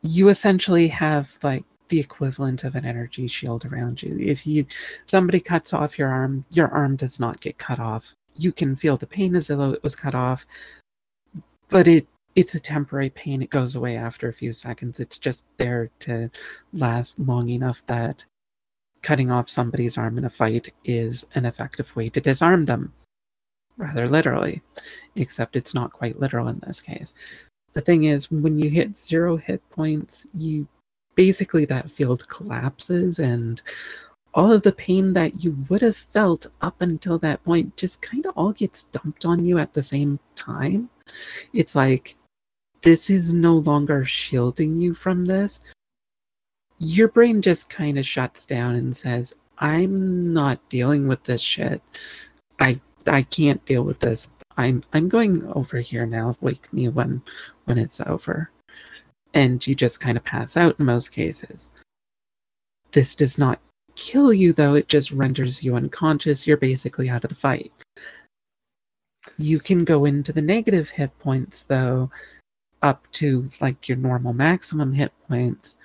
you essentially have like the equivalent of an energy shield around you. If you somebody cuts off your arm, your arm does not get cut off you can feel the pain as though it was cut off, but it it's a temporary pain. It goes away after a few seconds. It's just there to last long enough that cutting off somebody's arm in a fight is an effective way to disarm them, rather literally, except it's not quite literal in this case. The thing is, when you hit zero hit points, you basically that field collapses and all of the pain that you would have felt up until that point just kind of all gets dumped on you at the same time. It's like this is no longer shielding you from this. Your brain just kind of shuts down and says, I'm not dealing with this shit. I I can't deal with this. I'm I'm going over here now. Wake me when when it's over. And you just kind of pass out in most cases. This does not kill you, though, it just renders you unconscious. You're basically out of the fight. You can go into the negative hit points, though, up to like your normal maximum hit points,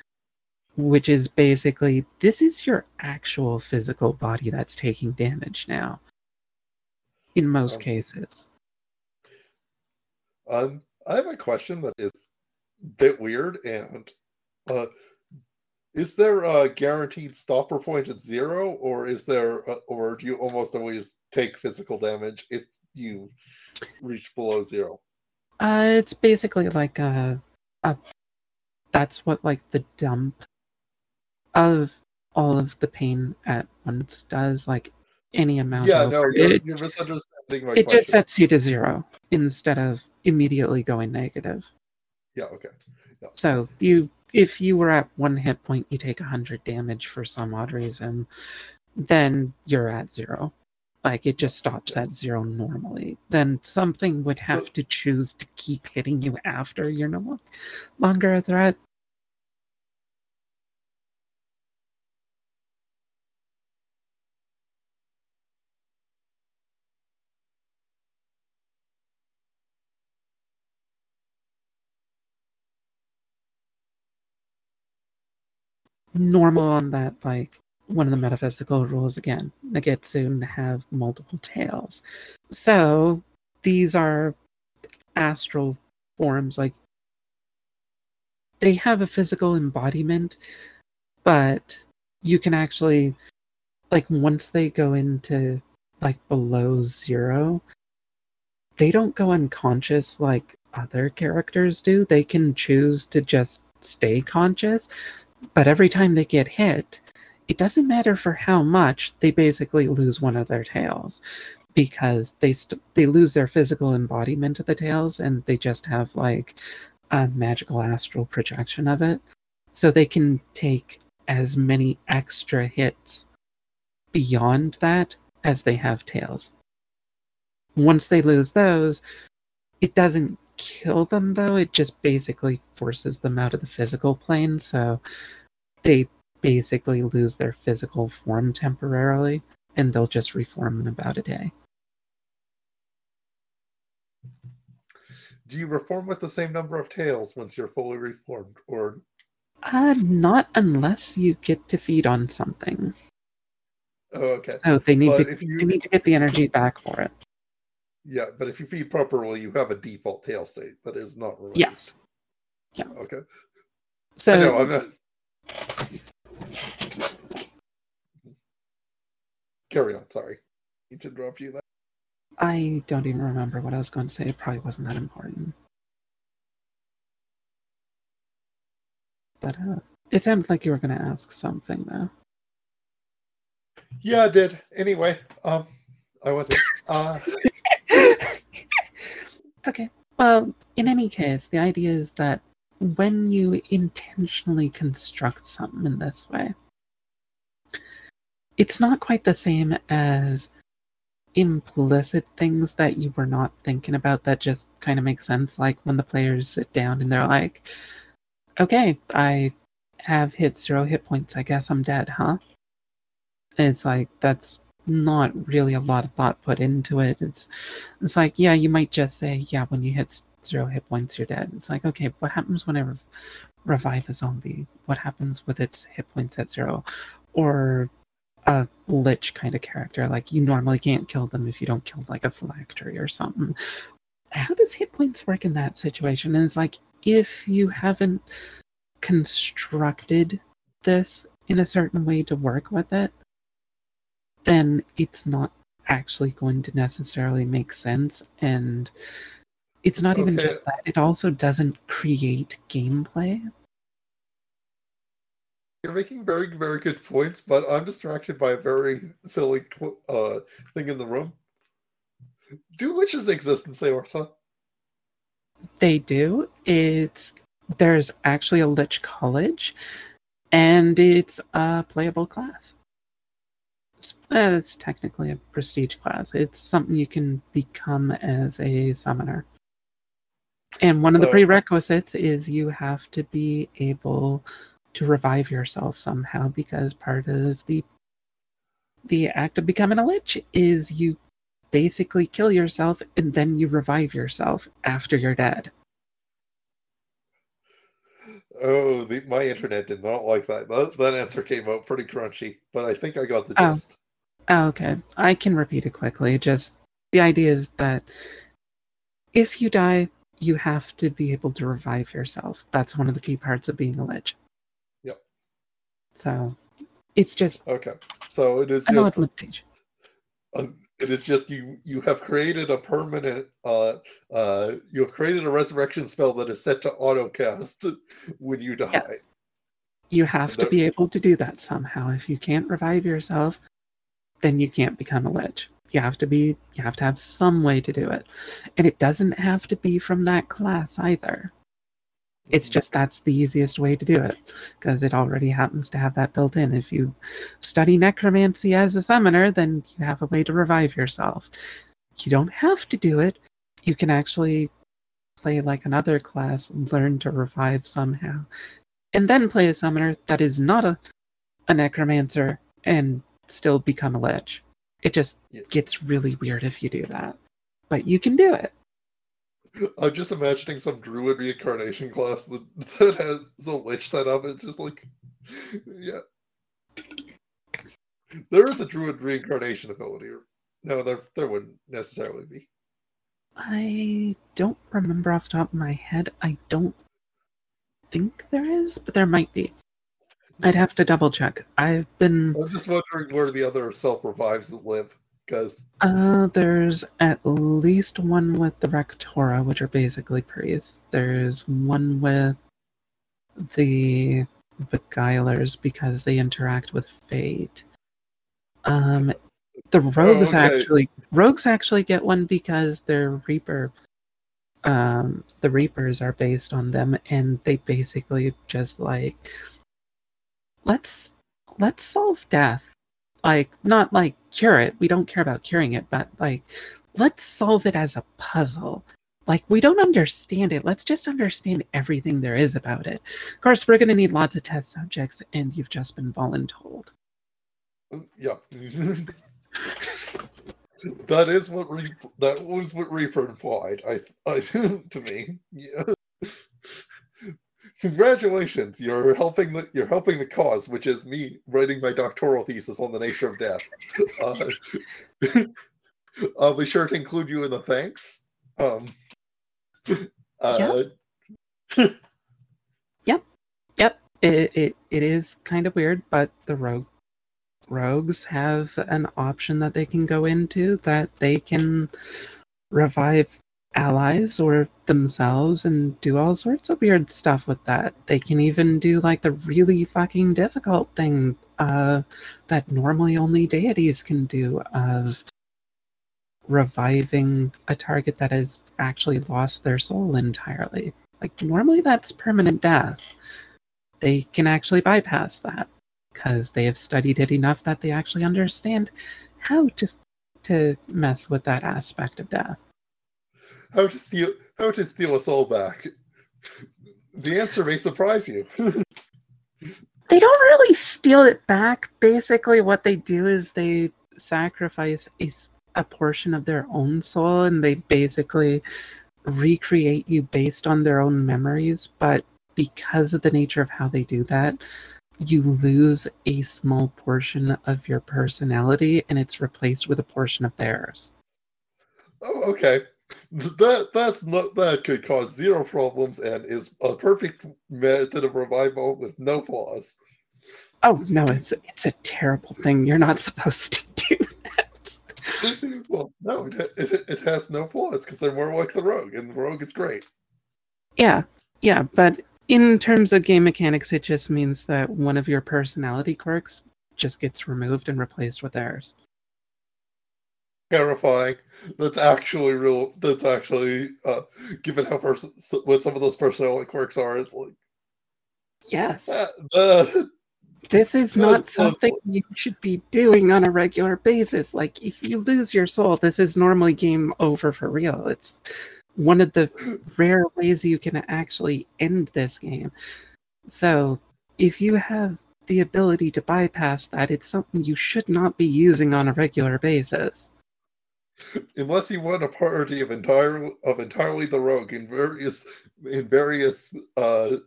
which is basically this is your actual physical body that's taking damage now, in most um, cases. Um, I have a question that is a bit weird and uh, is there a guaranteed stopper point at zero, or is there, a, or do you almost always take physical damage if you reach below zero? Uh, it's basically like a, a that's what like the dump of all of the pain at once does. Like any amount. Yeah, no, you're, it, you're misunderstanding my It question. just sets you to zero instead of immediately going negative. Yeah. Okay. Yeah. So you if you were at one hit point, you take 100 damage for some odd reason, then you're at zero. Like it just stops at zero normally. Then something would have to choose to keep hitting you after you're no longer a threat. Normal on that like one of the metaphysical rules again Nagetsu have multiple tails. So these are astral forms like they have a physical embodiment, but you can actually like once they go into like below zero, they don't go unconscious like other characters do. They can choose to just stay conscious. But every time they get hit, it doesn't matter for how much, they basically lose one of their tails because they st- they lose their physical embodiment of the tails and they just have like a magical astral projection of it. So they can take as many extra hits beyond that as they have tails. Once they lose those, it doesn't kill them though, it just basically forces them out of the physical plane. So they basically lose their physical form temporarily and they'll just reform in about a day. Do you reform with the same number of tails once you're fully reformed, or? Uh, not unless you get to feed on something. Oh, okay. So they need but to you... they need to get the energy back for it. Yeah, but if you feed properly, you have a default tail state that is not related. Yes. Yeah. Okay. So I know, I'm not... Carry on. Sorry, need to interrupt you. There. I don't even remember what I was going to say. It probably wasn't that important. But uh, it sounds like you were going to ask something, though. Yeah, I did. Anyway, um, I wasn't. Uh, Okay. Well, in any case, the idea is that when you intentionally construct something in this way, it's not quite the same as implicit things that you were not thinking about that just kind of make sense. Like when the players sit down and they're like, okay, I have hit zero hit points. I guess I'm dead, huh? And it's like, that's not really a lot of thought put into it. It's it's like, yeah, you might just say, yeah, when you hit zero hit points, you're dead. It's like, okay, what happens when I rev- revive a zombie? What happens with its hit points at zero? Or a lich kind of character. Like you normally can't kill them if you don't kill like a phylactery or something. How does hit points work in that situation? And it's like if you haven't constructed this in a certain way to work with it, then it's not actually going to necessarily make sense. And it's not even Okay. just that, it also doesn't create gameplay. You're making very, very good points, but I'm distracted by a very silly uh, thing in the room. Do liches exist in Seorsa? They do. It's there's actually a Lich College, and it's a playable class. It's, it's technically a prestige class. It's something you can become as a summoner. And one of the prerequisites is you have to be able to revive yourself somehow because part of the the act of becoming a lich is you basically kill yourself and then you revive yourself after you're dead. Oh, the, my internet did not like that. that. That answer came out pretty crunchy, but I think I got the Oh. gist. Oh, okay. I can repeat it quickly. Just the idea is that if you die, you have to be able to revive yourself. That's one of the key parts of being a lich. Yep. So it's just Okay, so it is just uh, it is just you you have created a permanent uh uh you have created a resurrection spell that is set to auto cast when you die. Yes. You have to That- be able to do that somehow. If you can't revive yourself, then you can't become a lich. You have to be you have to have some way to do it. And it doesn't have to be from that class either. It's just that's the easiest way to do it because it already happens to have that built in. If you study necromancy as a summoner, then you have a way to revive yourself. You don't have to do it. You can actually play like another class learn to revive somehow. And then play a summoner that is not a, a necromancer and still become a lich. It just gets really weird if you do that. But you can do it. I'm just imagining some druid reincarnation class that, *laughs* that has a lich set up. It's just like, yeah. There is a druid reincarnation ability. No, there there wouldn't necessarily be. I don't remember off the top of my head. I don't think there is, but there might be. I'd have to double check. I've been I'm just wondering where the other self revives live, because uh there's at least one with the Rectora, which are basically priests. There's one with the Beguilers because they interact with fate. Um the rogues okay. actually rogues actually get one because they're Reaper um the Reapers are based on them and they basically just like let's let's solve death like not like cure it we don't care about curing it but like let's solve it as a puzzle like we don't understand it let's just understand everything there is about it of course we're going to need lots of test subjects and you've just been voluntold um, yeah. *laughs* that is what Re- that was what Reaper implied. I, I *laughs* to me, yeah. Congratulations, you're helping the you're helping the cause, which is me writing my doctoral thesis on the nature of death. Uh, *laughs* I'll be sure to include you in the thanks. Um, *laughs* uh, *laughs* Yep, it, it it is kind of weird, but the rogue rogues have an option that they can go into that they can revive allies or themselves and do all sorts of weird stuff with that. They can even do like the really fucking difficult thing uh, that normally only deities can do of reviving a target that has actually lost their soul entirely. Like normally that's permanent death they can actually bypass that because they have studied it enough that they actually understand how to to mess with that aspect of death. How to steal how to steal a soul back? The answer may surprise you. *laughs* They don't really steal it back. Basically, what they do is they sacrifice a portion of their own soul and they basically recreate you based on their own memories. But because of the nature of how they do that, you lose a small portion of your personality and it's replaced with a portion of theirs. Oh, okay. That that's not that could cause zero problems and is a perfect method of revival with no flaws. Oh no, it's it's a terrible thing. You're not supposed to *laughs* do that. well, no, it, it, it has no flaws because they're more like the rogue, and the rogue is great. Yeah, yeah, but in terms of game mechanics, it just means that one of your personality quirks just gets removed and replaced with theirs. Terrifying. That's actually real. That's actually, uh, given how person what some of those personality quirks are, it's like yes. Uh, this is not something you should be doing on a regular basis. Like, if you lose your soul, this is normally game over for real. It's one of the rare ways you can actually end this game. So, if you have the ability to bypass that, it's something you should not be using on a regular basis. Unless you want a party of entirely of entirely the rogue in various in various uh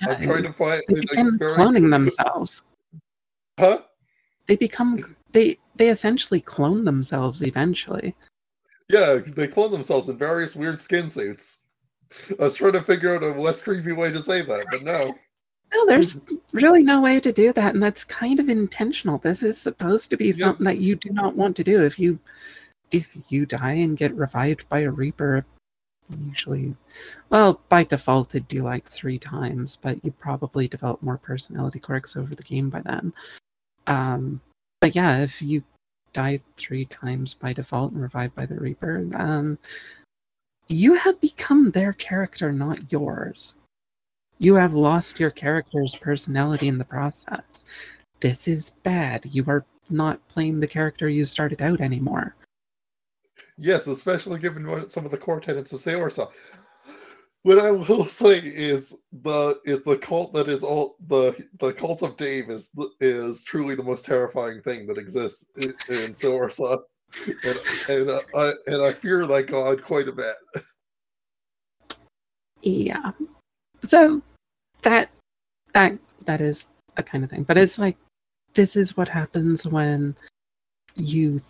yeah, I'm trying to find they like, very... cloning themselves. Huh? They become they they essentially clone themselves eventually. Yeah, they clone themselves in various weird skin suits. I was trying to figure out a less creepy way to say that, but no. *laughs* No, there's really no way to do that, and that's kind of intentional. This is supposed to be something that you do not want to do. If you if you die and get revived by a reaper, usually well, by default it'd do like three times, but you probably develop more personality quirks over the game by then. Um but yeah, if you die three times by default and revived by the Reaper, um, you have become their character, not yours. You have lost your character's personality in the process. This is bad. You are not playing the character you started out anymore. Yes, especially given some of the core tenets of Seorsa. What I will *laughs* say is the is the cult that is all the the cult of Dave is is truly the most terrifying thing that exists in, Seorsa, and and uh, I and I fear that god quite a bit. Yeah, so that that that is a kind of thing, but it's like this is what happens when you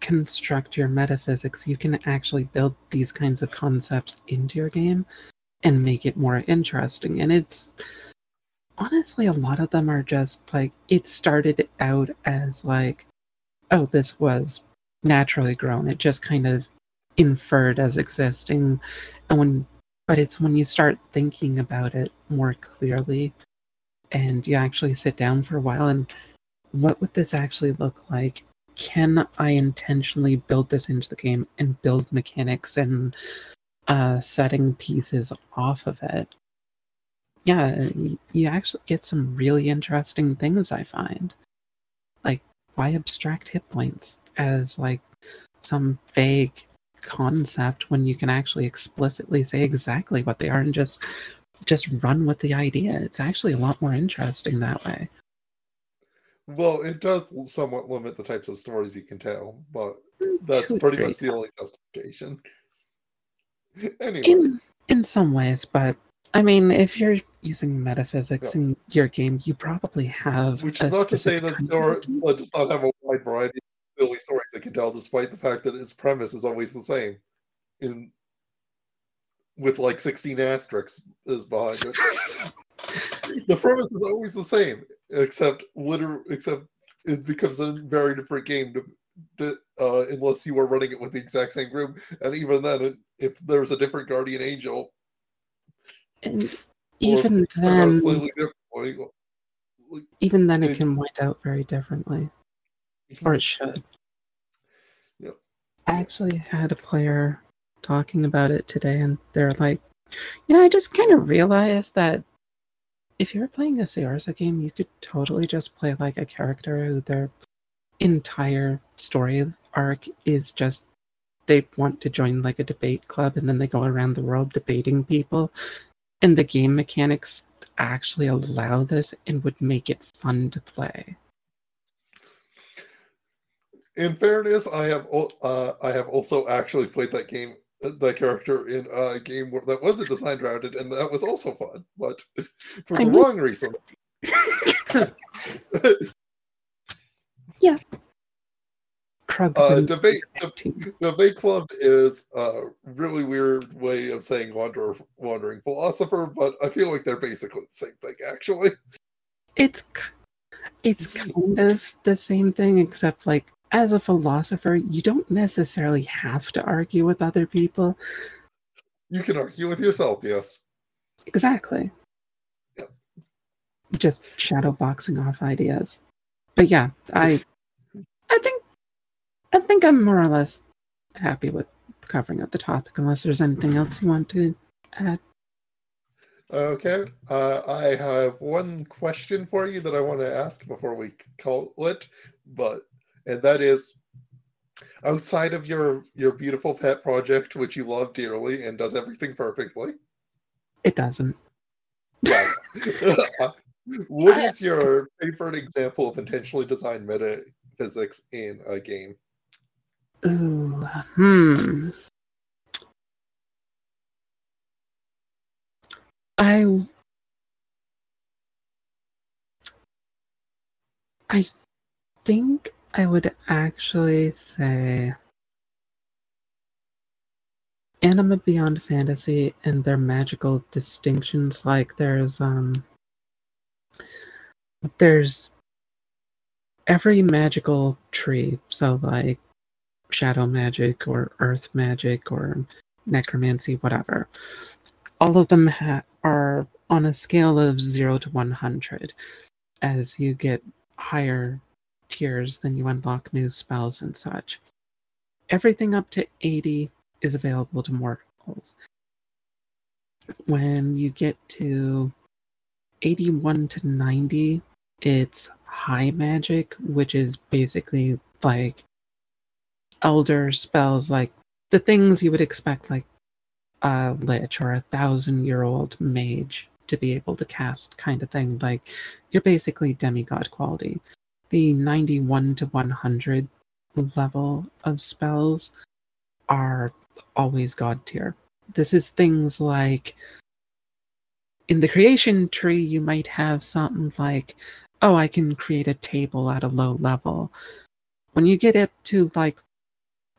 construct your metaphysics, you can actually build these kinds of concepts into your game and make it more interesting. And it's honestly, a lot of them are just like, it started out as like, oh, this was naturally grown. It just kind of inferred as existing. And when, but it's when you start thinking about it more clearly and you actually sit down for a while and what would this actually look like can I intentionally build this into the game and build mechanics and uh, setting pieces off of it? Yeah, you actually get some really interesting things, I find. Like, why abstract hit points as like some vague concept when you can actually explicitly say exactly what they are and just just run with the idea. It's actually a lot more interesting that way. Well, it does somewhat limit the types of stories you can tell, but that's pretty much the only justification. *laughs* anyway. In in some ways, but I mean, if you're using metaphysics yeah. in your game, you probably have. Which is not to say that it does not have a wide variety of silly stories it can tell, despite the fact that its premise is always the same. In with like 16 asterisks is behind it. *laughs* the premise is always the same except literally, except it becomes a very different game to, to, uh, unless you are running it with the exact same group. And even then, if there's a different guardian angel, and even then, even then, it, it can wind out very differently, mm-hmm. or it should. Yep. I actually had a player talking about it today, and they're like, you know, I just kind of realized that if you're playing a Seorsa game, you could totally just play like a character who their entire story arc is just they want to join like a debate club and then they go around the world debating people. And the game mechanics actually allow this and would make it fun to play. In fairness, I have uh, I have also actually played that game the character in a game that wasn't designed rounded, and that was also fun, but *laughs* for the I mean, wrong reason. *laughs* *laughs* yeah. Uh, debate debate club is a really weird way of saying wanderer wandering philosopher, but I feel like they're basically the same thing actually. It's it's kind of the same thing, except like as a philosopher, you don't necessarily have to argue with other people. You can argue with yourself, yes. Exactly. Yep. Just shadow boxing off ideas. But yeah, I I think I think I'm more or less happy with covering up the topic unless there's anything else you want to add. Okay. Uh, I have one question for you that I want to ask before we call it, but and that is outside of your your beautiful pet project, which you love dearly and does everything perfectly. It doesn't. *laughs* What is your favorite example of intentionally designed metaphysics in a game? Ooh, hmm. I I think I would actually say Anima Beyond Fantasy and their magical distinctions. Like there's um there's every magical tree. So like shadow magic or earth magic or necromancy, whatever. All of them ha- are on a scale of 0 to 100. As you get higher tiers, then you unlock new spells and such. Everything up to 80 is available to mortals. When you get to 81 to 90, it's high magic, which is basically like elder spells, like the things you would expect, like a lich or a thousand year old mage to be able to cast, kind of thing. Like you're basically demigod quality. The 91 to 100 level of spells are always god tier. This is things like in the creation tree, you might have something like, oh, I can create a table at a low level. When you get up to like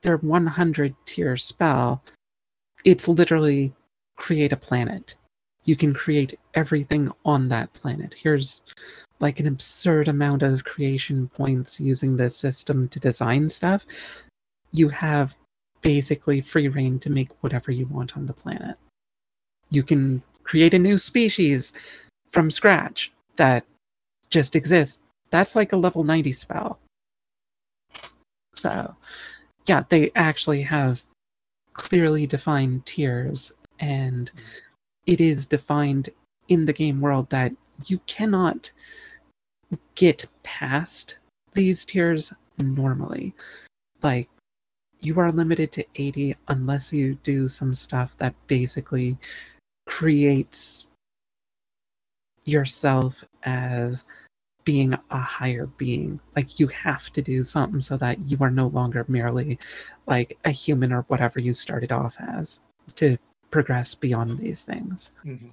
their 100 tier spell, it's literally create a planet. You can create everything on that planet. Here's like an absurd amount of creation points using this system to design stuff. You have basically free reign to make whatever you want on the planet. You can create a new species from scratch that just exists. That's like a level 90 spell. So, yeah, they actually have clearly defined tiers, and it is defined in the game world that you cannot get past these tiers normally. Like, you are limited to 80 unless you do some stuff that basically creates yourself as being a higher being. Like you have to do something so that you are no longer merely like a human or whatever you started off as to progress beyond these things. Mhm.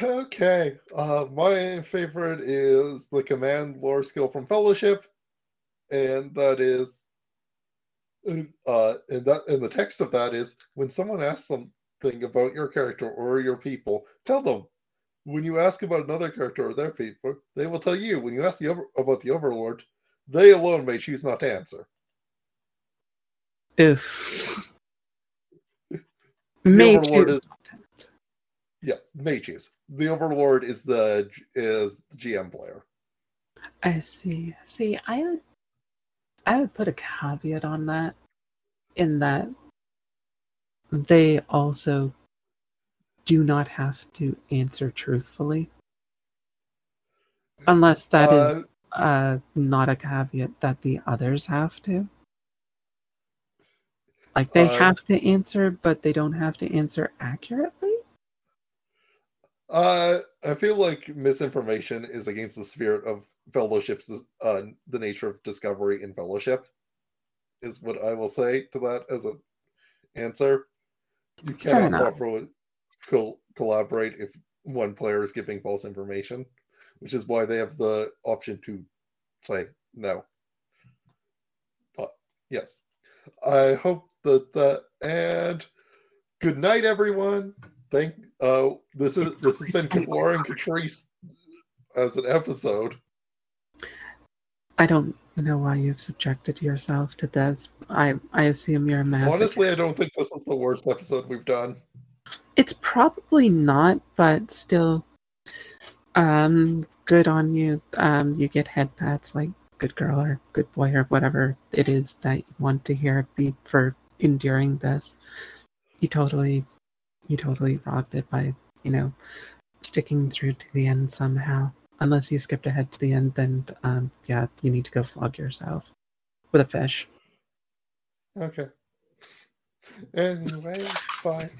Okay, uh, my favorite is the command lore skill from Fellowship, and that is, uh, and that and the text of that is when someone asks something about your character or your people, tell them. When you ask about another character or their people, they will tell you. When you ask the over, about the Overlord, they alone may choose not to answer. If The Overlord is yeah, may choose. The Overlord is the is the GM player. I see. See, I would, I would put a caveat on that, in that they also do not have to answer truthfully, unless that is Uh, uh, not a caveat that the others have to. Like they Uh, have to answer, but they don't have to answer accurately. Uh, I feel like misinformation is against the spirit of fellowships. Uh, the nature of discovery in fellowship is what I will say to that as an answer. You cannot properly, cool, collaborate if one player is giving false information, which is why they have the option to say no. But yes, I hope that that and good night, everyone. Thank uh this is this has been Kavlar and Catrice as an episode. I don't know why you've subjected yourself to this. I I assume you're a masochist. Honestly, I don't think this is the worst episode we've done. It's probably not, but still, um, good on you. Um, you get head pats like good girl or good boy or whatever it is that you want to hear be for enduring this. You totally, you totally rocked it by you know sticking through to the end somehow. Unless you skipped ahead to the end, then um, yeah, you need to go flog yourself with a fish. Okay. Anyway, bye.